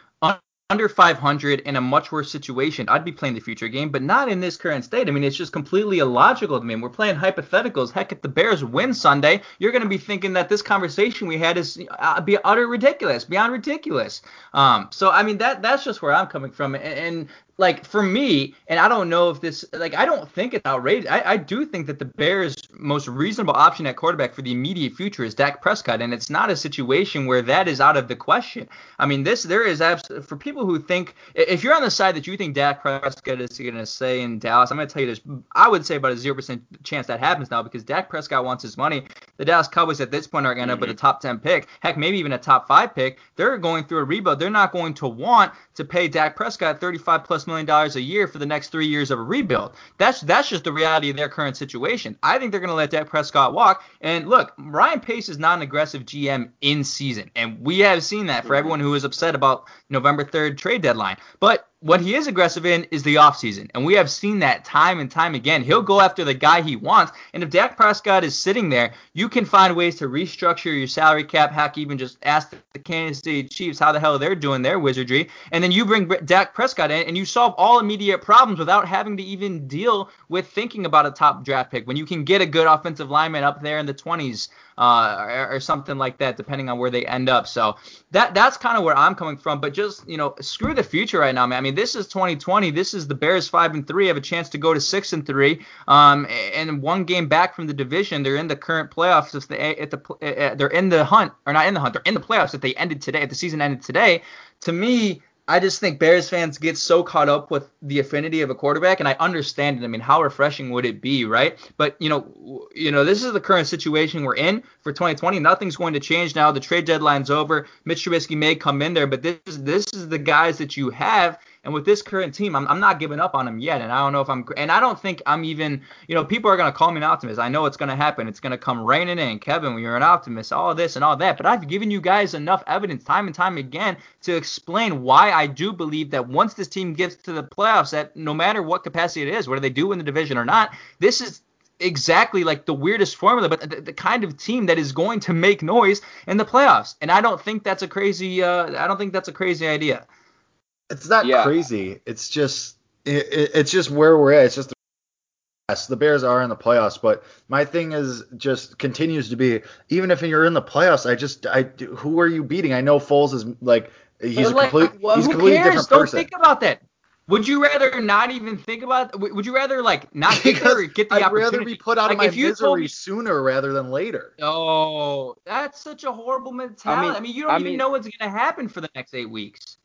under 500 in a much worse situation, I'd be playing the future game, but not in this current state. I mean, it's just completely illogical to me. We're playing hypotheticals. Heck, if the Bears win Sunday, you're going to be thinking that this conversation we had is uh, be utter ridiculous, beyond ridiculous. Um, so I mean, that that's just where I'm coming from, and, and like for me, and I don't know if this like I don't think it's outrageous. I, I do think that the Bears' most reasonable option at quarterback for the immediate future is Dak Prescott, and it's not a situation where that is out of the question. I mean, this there is abs- for people who think if you're on the side that you think Dak Prescott is going to stay in Dallas, I'm going to tell you this. I would say about a zero percent chance that happens now because Dak Prescott wants his money. The Dallas Cowboys at this point are going to mm-hmm. up with a top 10 pick, heck, maybe even a top five pick. They're going through a rebuild. They're not going to want to pay Dak Prescott 35 plus million dollars a year for the next three years of a rebuild. That's that's just the reality of their current situation. I think they're going to let Dak Prescott walk. And look, Ryan Pace is not an aggressive GM in season, and we have seen that for mm-hmm. everyone who is upset about November 3rd trade deadline. But what he is aggressive in is the offseason. And we have seen that time and time again. He'll go after the guy he wants. And if Dak Prescott is sitting there, you can find ways to restructure your salary cap. Heck, even just ask the Kansas City Chiefs how the hell they're doing their wizardry. And then you bring Dak Prescott in and you solve all immediate problems without having to even deal with thinking about a top draft pick when you can get a good offensive lineman up there in the 20s uh, or, or, something like that, depending on where they end up. So that that's kind of where I'm coming from. But just you know, screw the future right now, man. I mean, this is 2020. This is the Bears five and three have a chance to go to six and three, um, and one game back from the division. They're in the current playoffs. If they at the they're in the hunt or not in the hunt, they're in the playoffs. If they ended today, if the season ended today, to me I just think Bears fans get so caught up with the affinity of a quarterback, and I understand it. I mean, how refreshing would it be, right? But you know, you know, this is the current situation we're in for 2020. Nothing's going to change now. The trade deadline's over. Mitch Trubisky may come in there, but this this is the guys that you have, and with this current team, I'm, I'm not giving up on them yet. And I don't know if I'm, and I don't think I'm even, you know, people are going to call me an optimist. I know it's going to happen. It's going to come raining in. Kevin, you're an optimist, all this and all that. But I've given you guys enough evidence time and time again to explain why I do believe that once this team gets to the playoffs, that no matter what capacity it is, whether they do win the division or not, this is exactly like the weirdest formula, but the, the, kind of team that is going to make noise in the playoffs. And I don't think that's a crazy. Uh, I don't think that's a crazy idea. It's not yeah. crazy. It's just it, it, it's just where we're at. It's just the yes, the Bears are in the playoffs, but my thing is just continues to be even if you're in the playoffs, I just I who are you beating? I know Foles is like he's like, a complete well, he's a completely cares? different Don't person. think about that. Would you rather not even think about? Would you rather like not get there or get the I'd opportunity? rather be put out like, of my misery me, sooner rather than later. Oh, that's such a horrible mentality. I mean, I mean you don't I even mean, know what's going to happen for the next eight weeks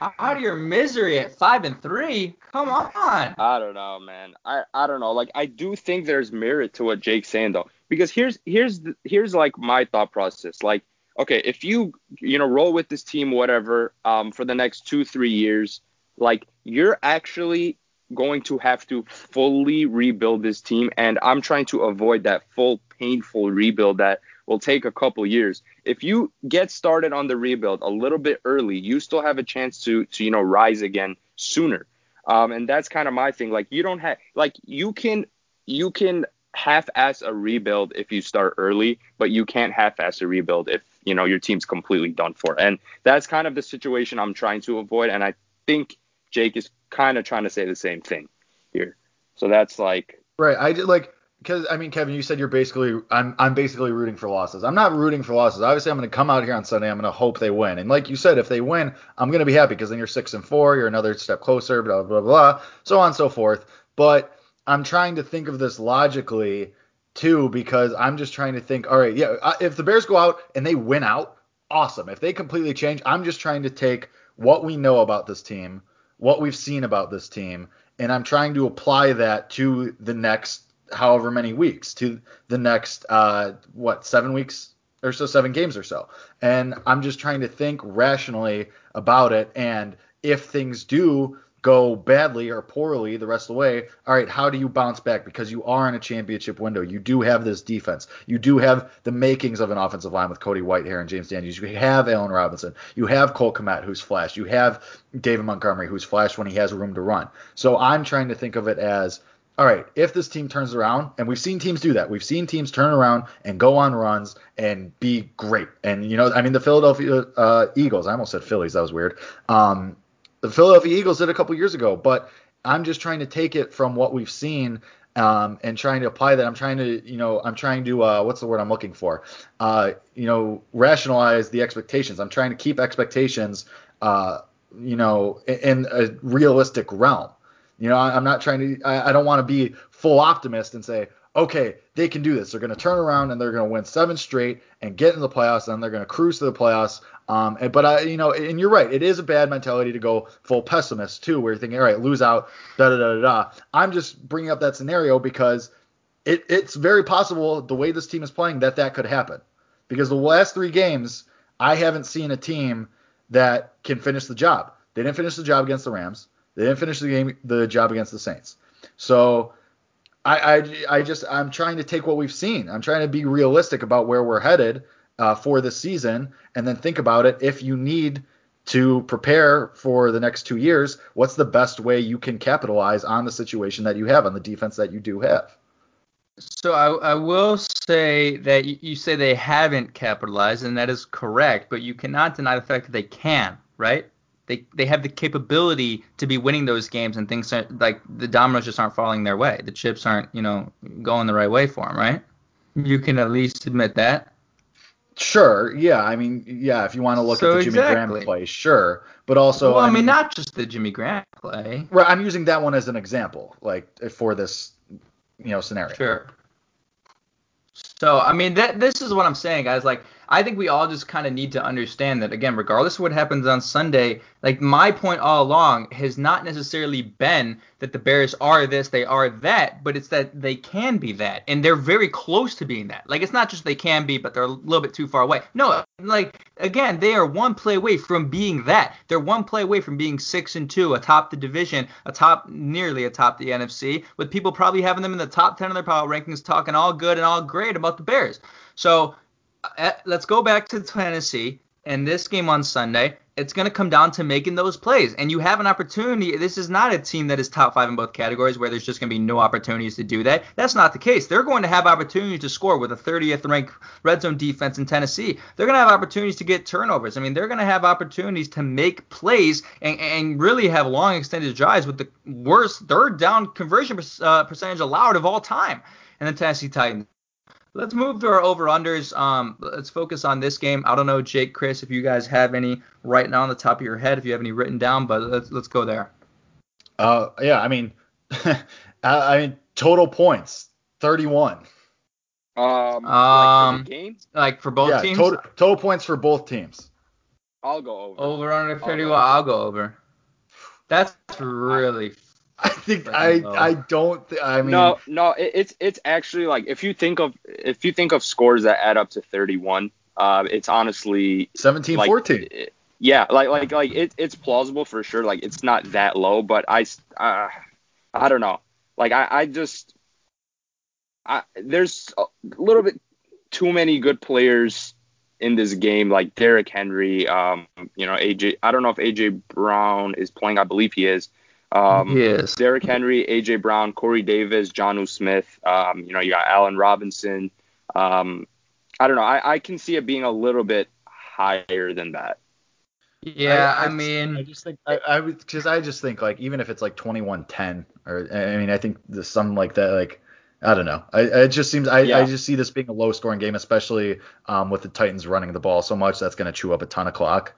out of your misery at five and three. Come on. I don't know, man. I, I don't know. Like I do think there's merit to what Jake's saying though, because here's here's the, here's like my thought process. Like, okay, if you you know roll with this team, whatever, um, for the next two three years, like you're actually going to have to fully rebuild this team, and I'm trying to avoid that full painful rebuild that will take a couple years. If you get started on the rebuild a little bit early, you still have a chance to to you know rise again sooner. Um, and that's kind of my thing. Like you don't have like you can you can half-ass a rebuild if you start early, but you can't half-ass a rebuild if you know your team's completely done for. And that's kind of the situation I'm trying to avoid. And I think Jake is kind of trying to say the same thing here. So that's like right. I did like because I mean, Kevin, you said you're basically I'm I'm basically rooting for losses. I'm not rooting for losses. Obviously, I'm going to come out here on Sunday. I'm going to hope they win. And like you said, if they win, I'm going to be happy because then you're six and four. You're another step closer. Blah blah blah, so on and so forth. But I'm trying to think of this logically too because I'm just trying to think. All right, yeah, if the Bears go out and they win out, awesome. If they completely change, I'm just trying to take what we know about this team, what we've seen about this team, and I'm trying to apply that to the next however many weeks to the next uh, what seven weeks or so, seven games or so. And I'm just trying to think rationally about it. And if things do go badly or poorly the rest of the way, all right, how do you bounce back? Because you are in a championship window. You do have this defense. You do have the makings of an offensive line with Cody Whitehair and James Daniels. You have Allen Robinson. You have Cole Kmet, who's flashed. You have David Montgomery, who's flashed when he has room to run. So I'm trying to think of it as – all right, if this team turns around, and we've seen teams do that, we've seen teams turn around and go on runs and be great. And you know, I mean, the Philadelphia uh, Eagles, I almost said Phillies, that was weird. Um, the Philadelphia Eagles did a couple years ago, but I'm just trying to take it from what we've seen um, and trying to apply that. I'm trying to, you know, I'm trying to, uh, what's the word I'm looking for? Uh, you know, rationalize the expectations. I'm trying to keep expectations, uh, you know, in a realistic realm. You know, I, am not trying to. I, I don't want to be full optimist and say, okay, they can do this. They're going to turn around and they're going to win seven straight and get in the playoffs, and they're going to cruise to the playoffs. Um, and, but I, you know, and you're right. It is a bad mentality to go full pessimist too, where you're thinking, all right, lose out, da da da da. I'm just bringing up that scenario because it, it's very possible the way this team is playing that that could happen. Because the last three games, I haven't seen a team that can finish the job. They didn't finish the job against the Rams. They didn't finish the game, the job against the Saints. So I, I, I just I'm trying to take what we've seen. I'm trying to be realistic about where we're headed uh, for this season, and then think about it. If you need to prepare for the next two years, what's the best way you can capitalize on the situation that you have on the defense that you do have? So I, I will say that you, you say they haven't capitalized, and that is correct, but you cannot deny the fact that they can, right? They, they have the capability to be winning those games, and things like the dominoes just aren't falling their way. The chips aren't, you know, going the right way for them, right? You can at least admit that. Sure, yeah. I mean, yeah, if you want to look So at the Jimmy exactly. Graham play, sure. But also, well, I mean, not just the Jimmy Graham play. right, I'm using that one as an example, like for this, you know, scenario. Sure. So I mean that this is what I'm saying, guys. Like I think we all just kind of need to understand that again, regardless of what happens on Sunday, like my point all along has not necessarily been that the Bears are this, they are that, but it's that they can be that, and they're very close to being that. Like it's not just they can be, but they're a little bit too far away. No, like again, they are one play away from being that. They're one play away from being six and two, atop the division, atop nearly atop the NFC, with people probably having them in the top ten of their power rankings, talking all good and all great about the Bears. So uh, let's go back to Tennessee and this game on Sunday. It's going to come down to making those plays, and you have an opportunity. This is not a team that is top five in both categories where there's just going to be no opportunities to do that. That's not the case. They're going to have opportunities to score with a 30th ranked red zone defense in Tennessee. They're going to have opportunities to get turnovers. I mean, they're going to have opportunities to make plays and, and really have long extended drives with the worst third down conversion uh, percentage allowed of all time. And the Tennessee Titans. Let's move to our over unders. Um, let's focus on this game. I don't know, Jake, Chris, if you guys have any right now on the top of your head, if you have any written down, but let's let's go there. Uh, yeah, I mean, I I mean, total points, 31. Um, like Um, for Like for both yeah, teams. total total points for both teams. I'll go over. Over under I'll 31. go. I'll go over. That's really. I think I low. I don't. Th- I mean, no, no, it, it's it's actually like if you think of if you think of scores that add up to 31, uh, it's honestly 17 like 14. it- yeah, like like like it, it's plausible for sure. Like it's not that low, but I uh, I don't know. Like I I just I there's a little bit too many good players in this game, like Derrick Henry. Um, you know AJ. I don't know if AJ Brown is playing. I believe he is. Um, yes. Derrick Henry, AJ Brown, Corey Davis, Jonnu Smith. Um, you know, you got Allen Robinson. Um, I don't know. I, I can see it being a little bit higher than that. Yeah, I, just- mean, I just think I, I would because I just think like even if it's like 21-10 or I mean I think there's something like that like I don't know. I it just seems I, Yeah. I just see this being a low scoring game, especially um, with the Titans running the ball so much that's going to chew up a ton of clock.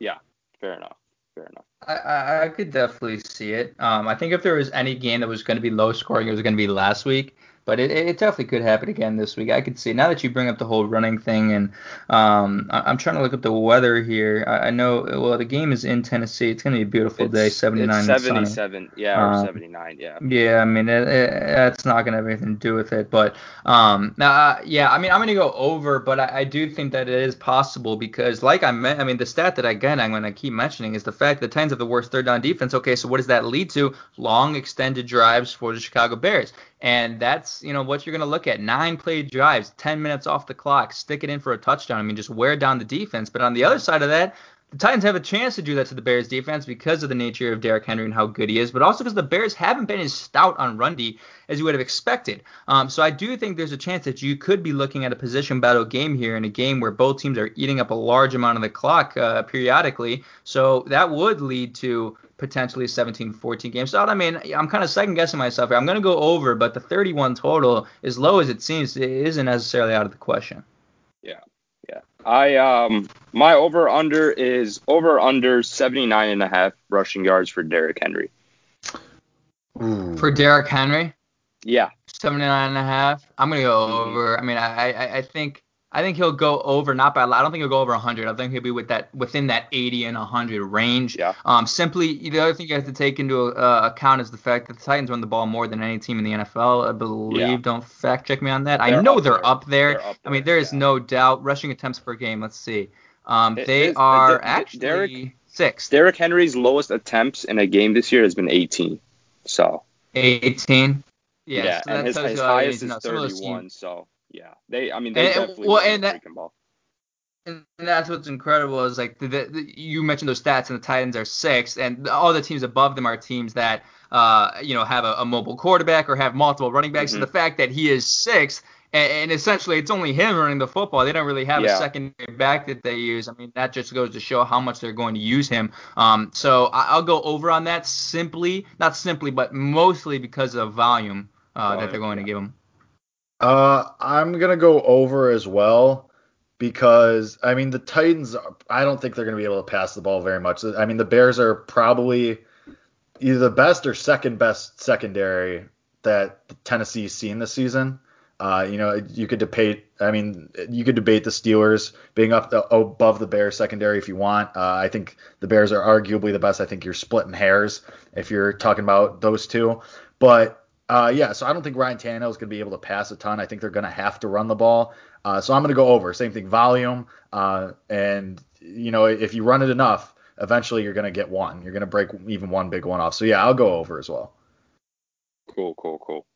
Yeah, fair enough. Fair enough. I, I, could definitely see it. Um, I think if there was any game that was going to be low scoring, it was going to be last week. But it, it definitely could happen again this week. I could see. Now that you bring up the whole running thing, and um, I, I'm trying to look up the weather here. I, I know. Well, the game is in Tennessee. It's going to be a beautiful day, 79 It's and sunny. 77. Yeah, or Um, 79. Yeah. Yeah, I mean, it, it, that's not going to have anything to do with it. But, um, uh, yeah, I mean, I'm going to go over, but I, I do think that it is possible because, like I meant, I mean, the stat that, again, I'm going to keep mentioning is the fact that Titans have the worst third down defense. Okay, so what does that lead to? Long extended drives for the Chicago Bears. And that's, you know, what you're going to look at. Nine play drives, 10 minutes off the clock, stick it in for a touchdown. I mean, just wear down the defense. But on the other side of that, the Titans have a chance to do that to the Bears defense because of the nature of Derrick Henry and how good he is, but also because the Bears haven't been as stout on run as you would have expected. Um, so I do think there's a chance that you could be looking at a position battle game here in a game where both teams are eating up a large amount of the clock uh, periodically. So that would lead to potentially 17-14 game. So I mean, I'm kind of second guessing myself here. I'm going to go over, but the 31 total, as low as it seems, it isn't necessarily out of the question. Yeah. Yeah. I um my over under is over under 79 and a half rushing yards for Derrick Henry. Ooh. For Derrick Henry, Yeah. 79 and a half. I'm gonna go Mhm. over. I mean, I, I I think I think he'll go over, not by a lot. I don't think he'll go over 100. I think he'll be with that within that 80 and 100 range. Yeah. Um, simply the other thing you have to take into uh, account is the fact that the Titans run the ball more than any team in the NFL. I believe. Yeah. Don't fact check me on that. I They're know up they're up there. They're up I mean, there, there is yeah. no doubt. Rushing attempts per game. Let's see. Um, It they are D- actually Derrick- sixth. Derrick Henry's lowest attempts in a game this year has been 18. So 18. Yeah. yeah, so and that his, his you all you need highest is know. Some of those teams- 31. So yeah, they I mean they And- definitely well, and that- ball. And that's what's incredible is like the, the, you mentioned those stats and the Titans are sixth and all the teams above them are teams that uh, you know have a, a mobile quarterback or have multiple running backs. Mhm. So the fact that he is sixth and, and essentially it's only him running the football. They don't really have Yeah. a secondary back that they use. I mean that just goes to show how much they're going to use him. Um, so I, I'll go over on that simply, not simply, but mostly because of volume uh, that they're going to give him. Uh, I'm gonna go over as well because I mean the Titans. I don't think they're gonna be able to pass the ball very much. I mean the Bears are probably either the best or second best secondary that Tennessee's seen this season. Uh, you know, you could debate. I mean, you could debate the Steelers being up the, above the Bears secondary if you want. Uh, I think the Bears are arguably the best. I think you're splitting hairs if you're talking about those two. But uh, yeah, so I don't think Ryan Tannehill is going to be able to pass a ton. I think they're going to have to run the ball. Uh, so I'm going to go over. Same thing, volume. Uh, and you know, if you run it enough, eventually you're going to get one. You're going to break even one big one off. So yeah, I'll go over as well. Cool, cool, cool.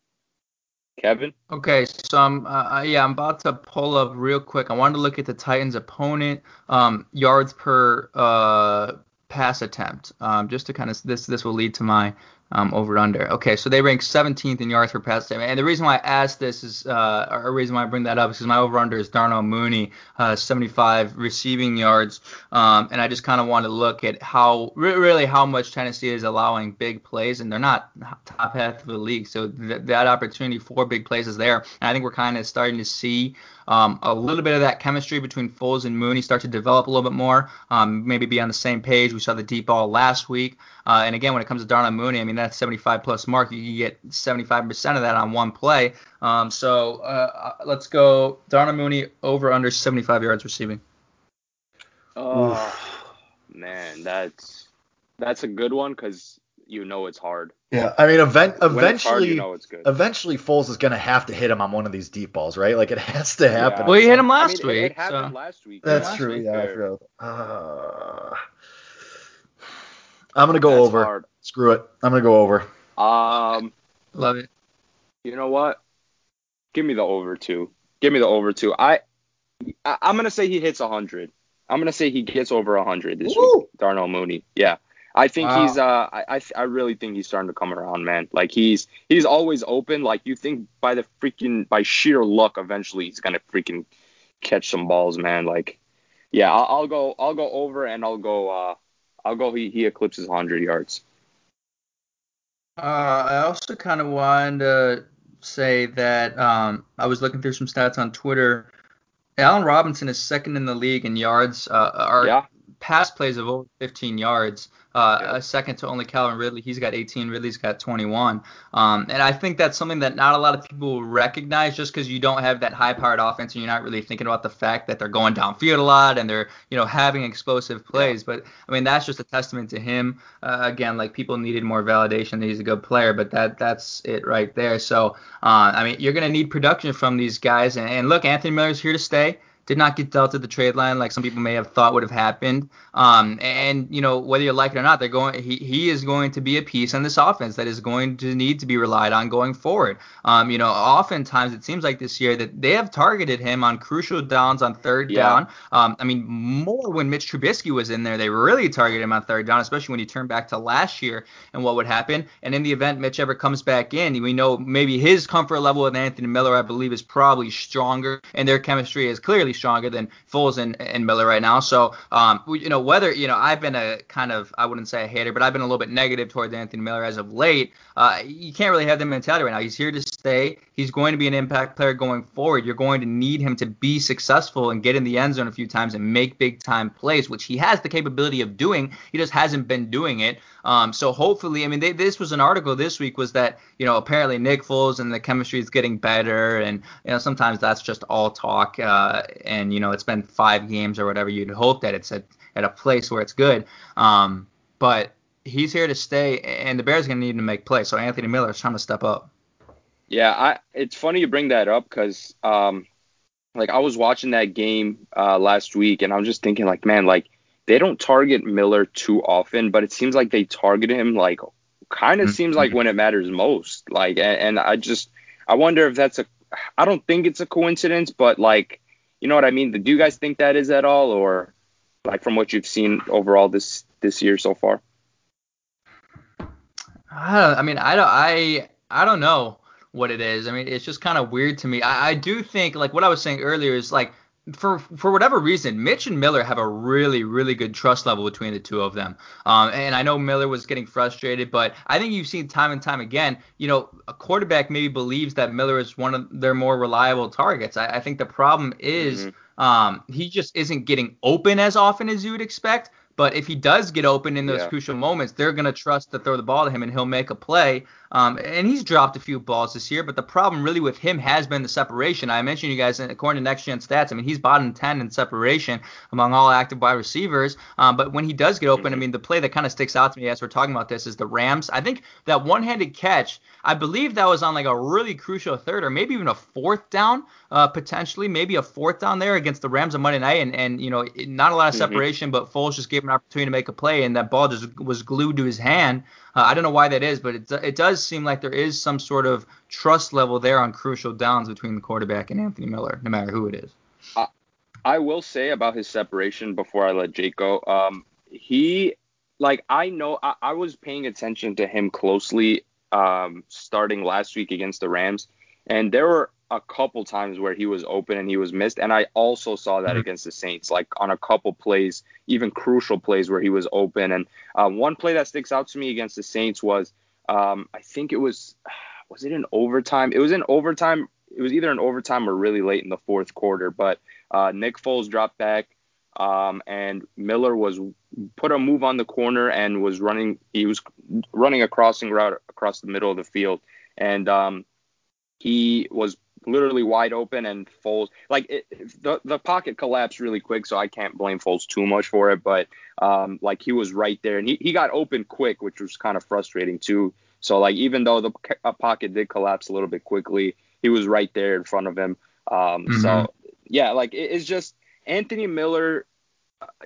Kevin? Okay, so I'm uh, yeah, I'm about to pull up real quick. I wanted to look at the Titans' opponent um, yards per uh, pass attempt, um, just to kind of this this will lead to my um, over under. Okay, so they rank 17th in yards per pass attempt, and the reason why I asked this is uh, or reason why I bring that up is because my over under is Darnell Mooney, uh, 75 receiving yards, um, and I just kind of want to look at how re- really how much Tennessee is allowing big plays, and they're not top half of the league, so th- that opportunity for big plays is there. And I think we're kind of starting to see um, a little bit of that chemistry between Foles and Mooney start to develop a little bit more. Um, maybe be on the same page. We saw the deep ball last week, uh, and again when it comes to Darnell Mooney, I mean that's 75 plus mark. You get 75% of that on one play. Um, so uh, let's go Darnell Mooney over under 75 yards receiving. Oh, man, that's that's a good one because you know it's hard. Yeah, I mean, event, When it's hard, eventually, you know it's good. eventually Foles is going to have to hit him on one of these deep balls, right? Like it has to happen. Yeah. Well, he hit him I last mean, week. It, happened so. last week. That's yeah. true. To be Yeah, uh, I'm gonna go That's over. hard. Screw it. I'm gonna go over. Um, Love it. you know what? Give me the over two. Give me the over two. I, I I'm gonna say he hits hundred. I'm gonna say he gets over hundred this Woo! week. Darnell Mooney. Yeah. I think Wow. he's uh I, I I really think he's starting to come around, man. Like he's he's always open. Like you think by the freaking by sheer luck, eventually he's gonna freaking catch some balls, man. Like yeah, I'll, I'll go I'll go over and I'll go uh I'll go he he eclipses hundred yards. Uh, I also kind of wanted to say that um, I was looking through some stats on Twitter. Allen Robinson is second in the league in yards. Uh, our Yeah. pass plays of over 15 yards. Uh, Yeah. a second to only Calvin Ridley. He's got 18. Ridley's got 21. Um, and I think that's something that not a lot of people recognize just because you don't have that high-powered offense and you're not really thinking about the fact that they're going downfield a lot and they're you know having explosive plays. But I mean that's just a testament to him. Uh, again, like people needed more validation that he's a good player, but that that's it right there. So uh, I mean you're gonna need production from these guys. And, and look, Anthony Miller's here to stay did not get dealt at the trade line like some people may have thought would have happened. Um, and you know whether you like it or not, they're going. He, he is going to be a piece on this offense that is going to need to be relied on going forward. Um, you know, oftentimes it seems like this year that they have targeted him on crucial downs on third Yeah. down. Um, I mean, more when Mitch Trubisky was in there, they really targeted him on third down, especially when you turn back to last year and what would happen. And in the event Mitch ever comes back in, we know maybe his comfort level with Anthony Miller, I believe, is probably stronger, and their chemistry is clearly stronger than Foles and, and Miller right now. So, um, you know, whether you know, I've been a kind of, I wouldn't say a hater, but I've been a little bit negative towards Anthony Miller as of late. Uh, you can't really have the mentality right now. He's here to stay. He's going to be an impact player going forward. You're going to need him to be successful and get in the end zone a few times and make big time plays, which he has the capability of doing. He just hasn't been doing it. Um, so hopefully, I mean, they, this was an article this week was that you know apparently Nick Foles and the chemistry is getting better, and you know sometimes that's just all talk. Uh, and you know it's been five games or whatever. You'd hope that it's at at a place where it's good. Um, but he's here to stay, and the Bears are going to need to make plays. So Anthony Miller is trying to step up. Yeah, I it's funny you bring that up because um like I was watching that game uh last week and I was just thinking like man like they don't target Miller too often but it seems like they target him like kind of Mhm. seems like when it matters most like and, and I just I wonder if that's a I don't think it's a coincidence but like you know what I mean? Do you guys think that is at all, or like from what you've seen overall this this year so far? I, don't, I mean, I don't, I, I don't know what it is. I mean, it's just kind of weird to me. I, I do think, like what I was saying earlier, is like for for whatever reason, Mitch and Miller have a really really good trust level between the two of them. Um, and I know Miller was getting frustrated, but I think you've seen time and time again. You know, a quarterback maybe believes that Miller is one of their more reliable targets. I, I think the problem is mm-hmm. um, he just isn't getting open as often as you would expect. But if he does get open in those yeah. crucial moments, they're going to trust to throw the ball to him and he'll make a play. Um, and he's dropped a few balls this year, but the problem really with him has been the separation. I mentioned you guys, according to Next Gen Stats, I mean, he's bottom 10 in separation among all active wide receivers. Um, but when he does get open, I mm-hmm. mean, the play that kind of sticks out to me as we're talking about this is the Rams. I think that one handed catch, I believe that was on like a really crucial third or maybe even a fourth down, uh, potentially, maybe a fourth down there against the Rams on Monday night. And, and you know, not a lot of mm-hmm. separation, mm-hmm. but Foles just gave him an opportunity to make a play, and that ball just was glued to his hand. Uh, I don't know why that is, but it, it does seem like there is some sort of trust level there on crucial downs between the quarterback and Anthony Miller, no matter who it is. Uh, I will say about his separation before I let Jake go. Um, he, like, I know I, I was paying attention to him closely um, starting last week against the Rams, and there were a couple times where he was open and he was missed. And I also saw that mm-hmm. against the Saints, like on a couple plays, even crucial plays where he was open. And uh, one play that sticks out to me against the Saints was, um, I think it was, was it in overtime? It was in overtime. It was either in overtime or really late in the fourth quarter. But uh, Nick Foles dropped back. Um, and Miller was put a move on the corner and was running. He was running a crossing route across the middle of the field, and um, he was literally wide open and Foles like it, the the pocket collapsed really quick, so I can't blame Foles too much for it. But um, like he was right there and he, he got open quick, which was kind of frustrating too. So like even though the pocket did collapse a little bit quickly, he was right there in front of him. Um, mm-hmm. So yeah, like it, it's just Anthony Miller.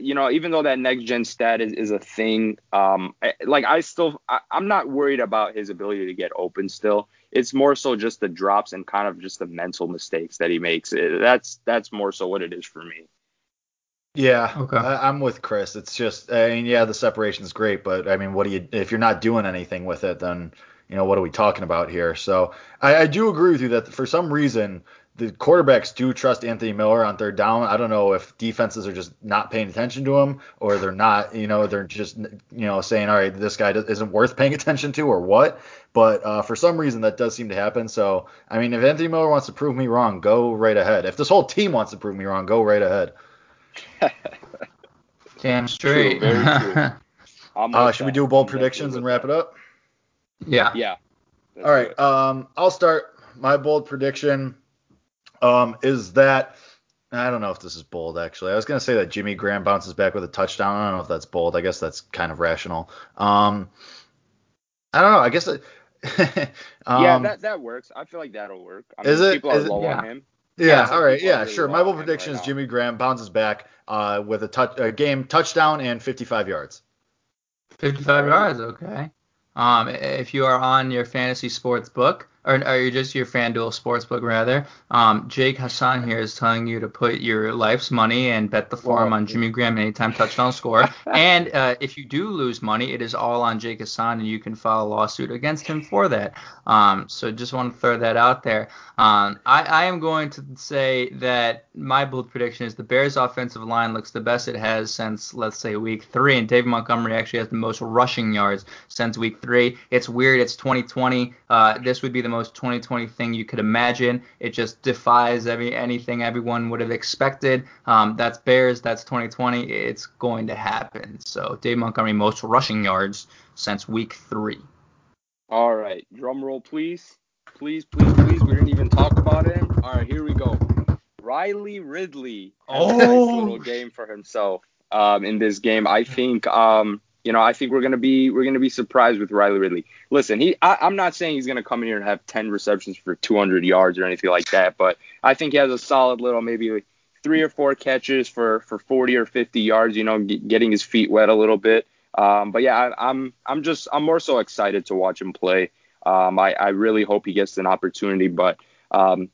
You know, even though that next gen stat is, is a thing, um, like I still, I, I'm not worried about his ability to get open still it's more so just the drops and kind of just the mental mistakes that he makes. That's that's more so what it is for me. Yeah, okay. I, am with Chris. It's just, I mean, yeah, the separation is great, but I mean, what do you if you're not doing anything with it, then you know what are we talking about here? So I, I do agree with you that for some reason the quarterbacks do trust Anthony Miller on third down. I don't know if defenses are just not paying attention to him or they're not, you know, they're just, you know, saying, all right, this guy isn't worth paying attention to or what. But uh, for some reason, that does seem to happen. So, I mean, if Anthony Miller wants to prove me wrong, go right ahead. If this whole team wants to prove me wrong, go right ahead. Damn straight. True, very true. uh, should we do bold predictions and wrap it up? Yeah. Yeah. All right. Um, I'll start my bold prediction um, is that I don't know if this is bold actually. I was gonna say that Jimmy Graham bounces back with a touchdown. I don't know if that's bold. I guess that's kind of rational. Um, I don't know. I guess. It, um, yeah, that that works. I feel like that'll work. I mean, is it? People are is low it, yeah. on him. Yeah, yeah all right. Yeah, really sure. My bold prediction right is Jimmy Graham bounces back uh, with a, touch, a game touchdown and 55 yards. 55 yards, okay. Um, if you are on your fantasy sports book, or, or just your FanDuel Sportsbook rather. Um, Jake Hassan here is telling you to put your life's money and bet the farm on Jimmy Graham anytime touchdown score. and uh, if you do lose money, it is all on Jake Hassan, and you can file a lawsuit against him for that. Um, so just want to throw that out there. Um, I, I am going to say that my bold prediction is the Bears' offensive line looks the best it has since let's say week three, and David Montgomery actually has the most rushing yards since week three. It's weird. It's 2020. Uh, this would be the most 2020 thing you could imagine. It just defies every anything everyone would have expected. Um, that's Bears. That's 2020. It's going to happen. So Dave Montgomery most rushing yards since week three. All right, drum roll, please, please, please, please. We didn't even talk about him. All right, here we go. Riley Ridley has oh. a nice oh. little game for himself um, in this game. I think um, you know, I think we're gonna be we're gonna be surprised with Riley Ridley. Listen, he I, am not saying he's gonna come in here and have 10 receptions for 200 yards or anything like that, but I think he has a solid little maybe like three or four catches for for 40 or 50 yards. You know, getting his feet wet a little bit. Um, but yeah, I, I'm I'm just I'm more so excited to watch him play. Um, I, I really hope he gets an opportunity, but um,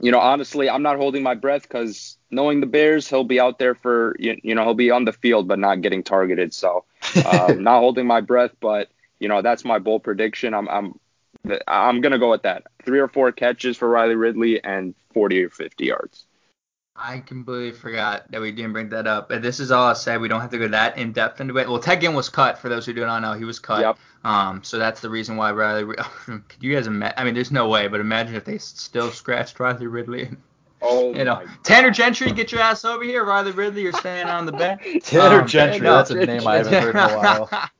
you know, honestly, I'm not holding my breath because knowing the Bears, he'll be out there for you, you know he'll be on the field but not getting targeted. So um, not holding my breath, but you know that's my bold prediction. I'm I'm I'm gonna go with that. Three or four catches for Riley Ridley and 40 or 50 yards. I completely forgot that we didn't bring that up. But this is all I said. We don't have to go that in depth into it. Well, Ted Ginn was cut. For those who do not know, he was cut. Yep. Um, so that's the reason why Riley. Could you guys imagine? I mean, there's no way, but imagine if they still scratched Riley Ridley. Oh, You know, my Tanner Gentry, get your ass over here. Riley Ridley, you're staying on the bench. Tanner Um, Gentry, no. that's a name I haven't heard in a while.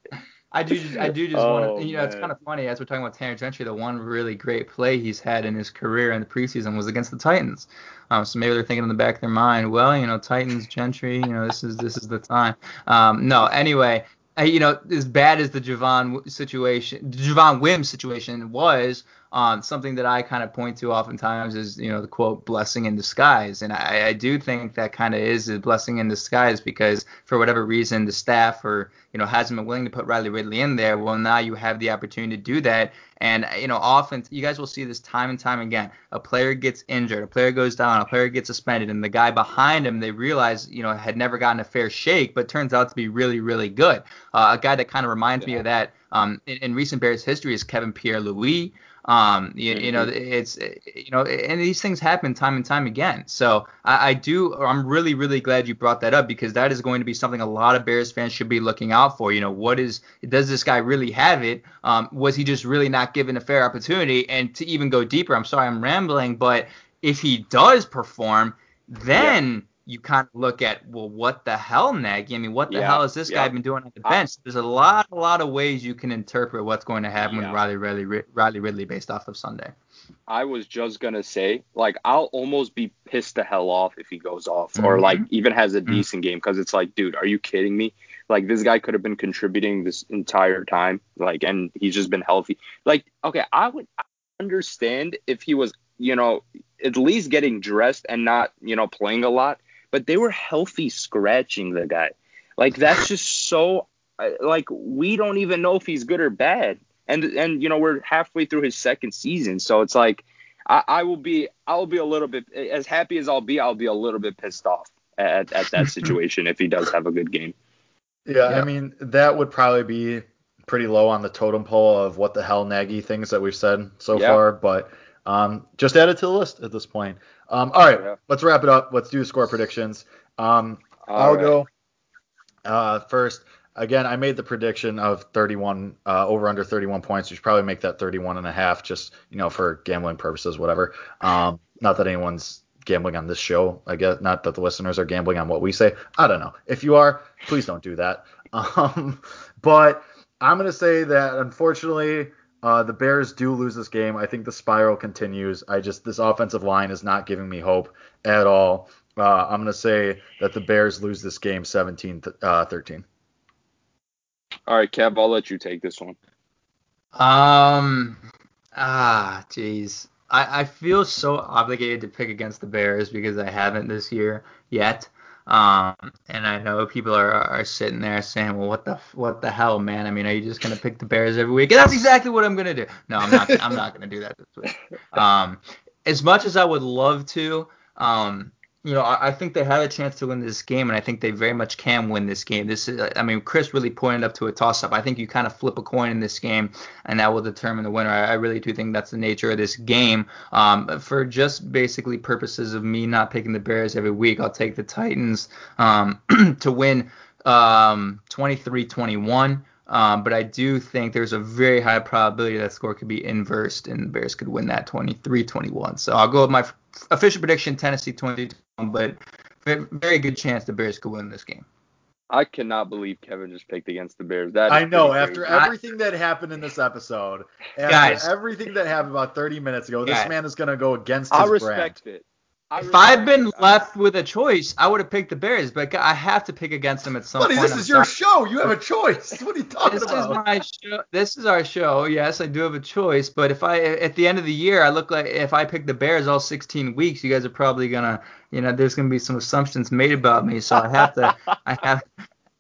I do just, I do just Oh, want to, you know, it's kind of funny as we're talking about Tanner Gentry. The one really great play he's had in his career in the preseason was against the Titans. Um, so maybe they're thinking in the back of their mind, well, you know, Titans, Gentry, you know, this is this is the time. Um, no, anyway, you know, as bad as the Javon situation, the Javon Wims situation was, um, something that I kind of point to oftentimes is, you know, the quote blessing in disguise, and I, I do think that kind of is a blessing in disguise because for whatever reason the staff or you know hasn't been willing to put Riley Ridley in there. Well, now you have the opportunity to do that, and you know, often you guys will see this time and time again. A player gets injured, a player goes down, a player gets suspended, and the guy behind him they realize you know had never gotten a fair shake, but turns out to be really really good. Uh, a guy that kind of reminds me of that um, in, in recent Bears history is Kevin Pierre Louis. Um, you, you know, it's you know, and these things happen time and time again. So I, I do, I'm really, really glad you brought that up because that is going to be something a lot of Bears fans should be looking out for. You know, what is, does this guy really have it? Um, was he just really not given a fair opportunity? And to even go deeper, I'm sorry, I'm rambling, but if he does perform, then you kind of look at, well, what the hell, Nagy? I mean, what the Yeah, hell has this guy been doing on the bench? There's a lot, a lot of ways you can interpret what's going to happen Yeah. with Riley Ridley, Riley Ridley based off of Sunday. I was just gonna say, like, I'll almost be pissed the hell off if he goes off or Mhm. like even has a Mhm. decent game because it's like, dude, are you kidding me? Like, this guy could have been contributing this entire time, like, and he's just been healthy. Like, okay, I would understand if he was, you know, at least getting dressed and not, you know, playing a lot, but they were healthy scratching the guy. Like, that's just so, uh, like, we don't even know if he's good or bad and and you know we're halfway through his second season, so it's like I, I will be I'll be a little bit as happy as I'll be. I'll be a little bit pissed off at, at that situation if he does have a good game. Yeah, Yeah. I mean that would probably be pretty low on the totem pole of what the hell Nagy things that we've said so Yeah. far, but um, just add it to the list at this point. Um, all right, Yeah. let's wrap it up. Let's do score predictions. Um, I'll right. go uh, first. Again, I made the prediction of 31 uh, over under 31 points. You should probably make that 31 and a half, just you know for gambling purposes, whatever. Um, not that anyone's gambling on this show. I guess not that the listeners are gambling on what we say. I don't know. If you are, please don't do that. Um, but I'm gonna say that unfortunately. Uh, the Bears do lose this game. I think the spiral continues. I just this offensive line is not giving me hope at all. Uh, I'm gonna say that the Bears lose this game 17 th- uh, 13. All right, Kev, I'll let you take this one. Um, ah, jeez. I, I feel so obligated to pick against the Bears because I haven't this year yet. Um, and I know people are, are sitting there saying, well, what the what the hell, man? I mean, are you just gonna pick the Bears every week? And that's exactly what I'm gonna do. No, I'm not. I'm not gonna do that this week. Um, as much as I would love to, um, you know, I, I think they have a chance to win this game, and I think they very much can win this game. This is, I mean, Chris really pointed up to a toss-up. I think you kind of flip a coin in this game, and that will determine the winner. I, I really do think that's the nature of this game. Um, for just basically purposes of me not picking the Bears every week, I'll take the Titans um, to win um, 23-21. Um, but I do think there's a very high probability that score could be inversed and the Bears could win that 23-21. So I'll go with my official prediction, Tennessee 20, but very good chance the Bears could win this game. I cannot believe Kevin just picked against the Bears. That I know. After crazy. everything that happened in this episode, after Guys. everything that happened about 30 minutes ago, this Guys. man is gonna go against his I brand. it. I If I've respect been it. Uh, left with a choice, I would have picked the Bears, but I have to pick against them at some point. Buddy, point. this I'm is your show. You have a choice. What are you talking This is my show. This is our show. Yes, I do have a choice, but if I at the end of the year I look like if I pick the Bears all 16 weeks, you guys are probably gonna, you know, there's gonna be some assumptions made about me, so I have to, I have,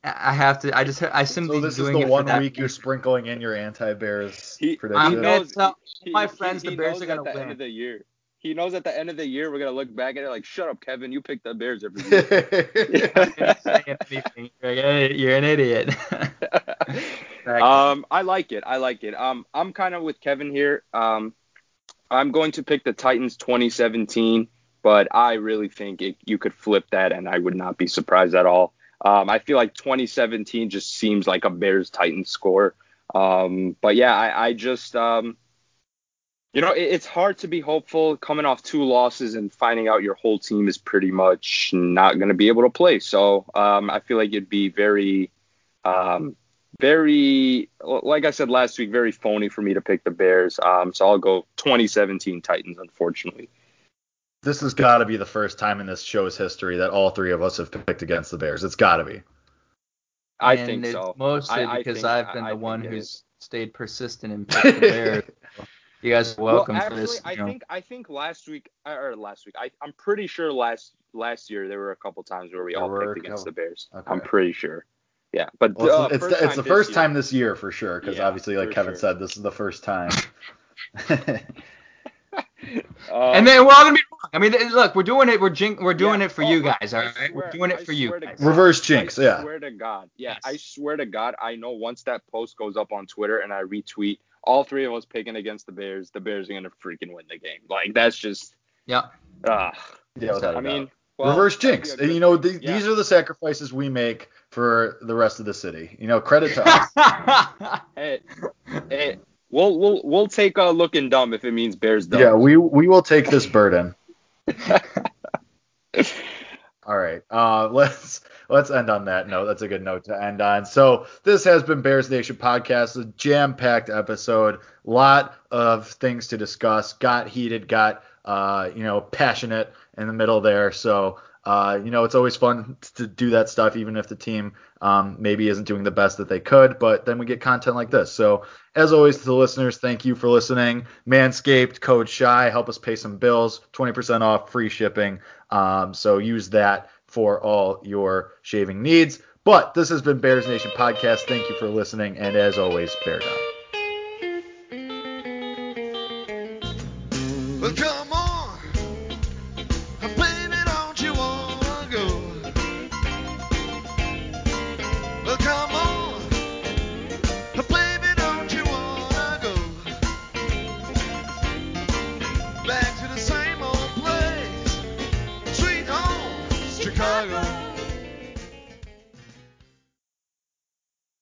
I have to, I just, I simply so this is the one that week you're sprinkling in your anti-Bears He- prediction. I'm gonna tell He- my he- friends the Bears are gonna at the win. end of the year. He knows at the end of the year we're gonna look back at it like, shut up, Kevin, you picked the Bears every year. Didn't say anything. You're, you're an idiot. um, I like it. I like it. Um, I'm kind of with Kevin here. Um, I'm going to pick the Titans 2017, but I really think it, you could flip that, and I would not be surprised at all. Um, I feel like 2017 just seems like a Bears Titans score. Um, but yeah, I, I just um, you know, it's hard to be hopeful coming off two losses and finding out your whole team is pretty much not going to be able to play. So um, I feel like it'd be very, um, very, like I said last week, very phony for me to pick the Bears. Um, so I'll go 2017 Titans, unfortunately. This has got to be the first time in this show's history that all three of us have picked against the Bears. It's got to be. I and think so. Mostly I- I because think- I've been I- I the think one who's stayed persistent in picked the Bears. So you guys are welcome well, for actually, this. I know. think I think last week or last week, I, I'm pretty sure last last year there were a couple times where we There all picked against couple. the Bears. Okay. I'm pretty sure. Yeah, but Well, uh, it's, it's, the, it's the first year. time this year for sure, because Yeah, obviously, like Kevin sure. said, this is the first time. Uh, and then we're all gonna be wrong. I mean, look, we're doing it. We're jink, we're doing Yeah. it for Oh, you guys. I All right, we're doing it I for you swear to guys. God. Reverse jinx, I yeah. swear to God. Yeah, Yes. I swear to God, I know once that post goes up on Twitter and I retweet all three of us picking against the Bears, the Bears are gonna freaking win the game. Like that's just Yeah. uh yeah, without a I mean well, Reverse jinx. a And, good you know, thing. th- Yeah. these are the sacrifices we make for the rest of the city. You know, credit to us. Hey, hey, we'll we'll we'll take a looking dumb if it means Bears dumb. yeah, we we will take this burden. All right. Uh, let's let's end on that note. That's a good note to end on. So this has been Bears Nation podcast, a jam-packed episode. Lot of things to discuss. Got heated. Got uh, you know passionate in the middle there. So uh, you know it's always fun to do that stuff, even if the team um, maybe isn't doing the best that they could. But then we get content like this. So as always, to the listeners, thank you for listening. Manscaped code Shy help us pay some bills. 20% off, free shipping. Um, so use that for all your shaving needs. But this has been Bears Nation podcast. Thank you for listening, and as always, bear down.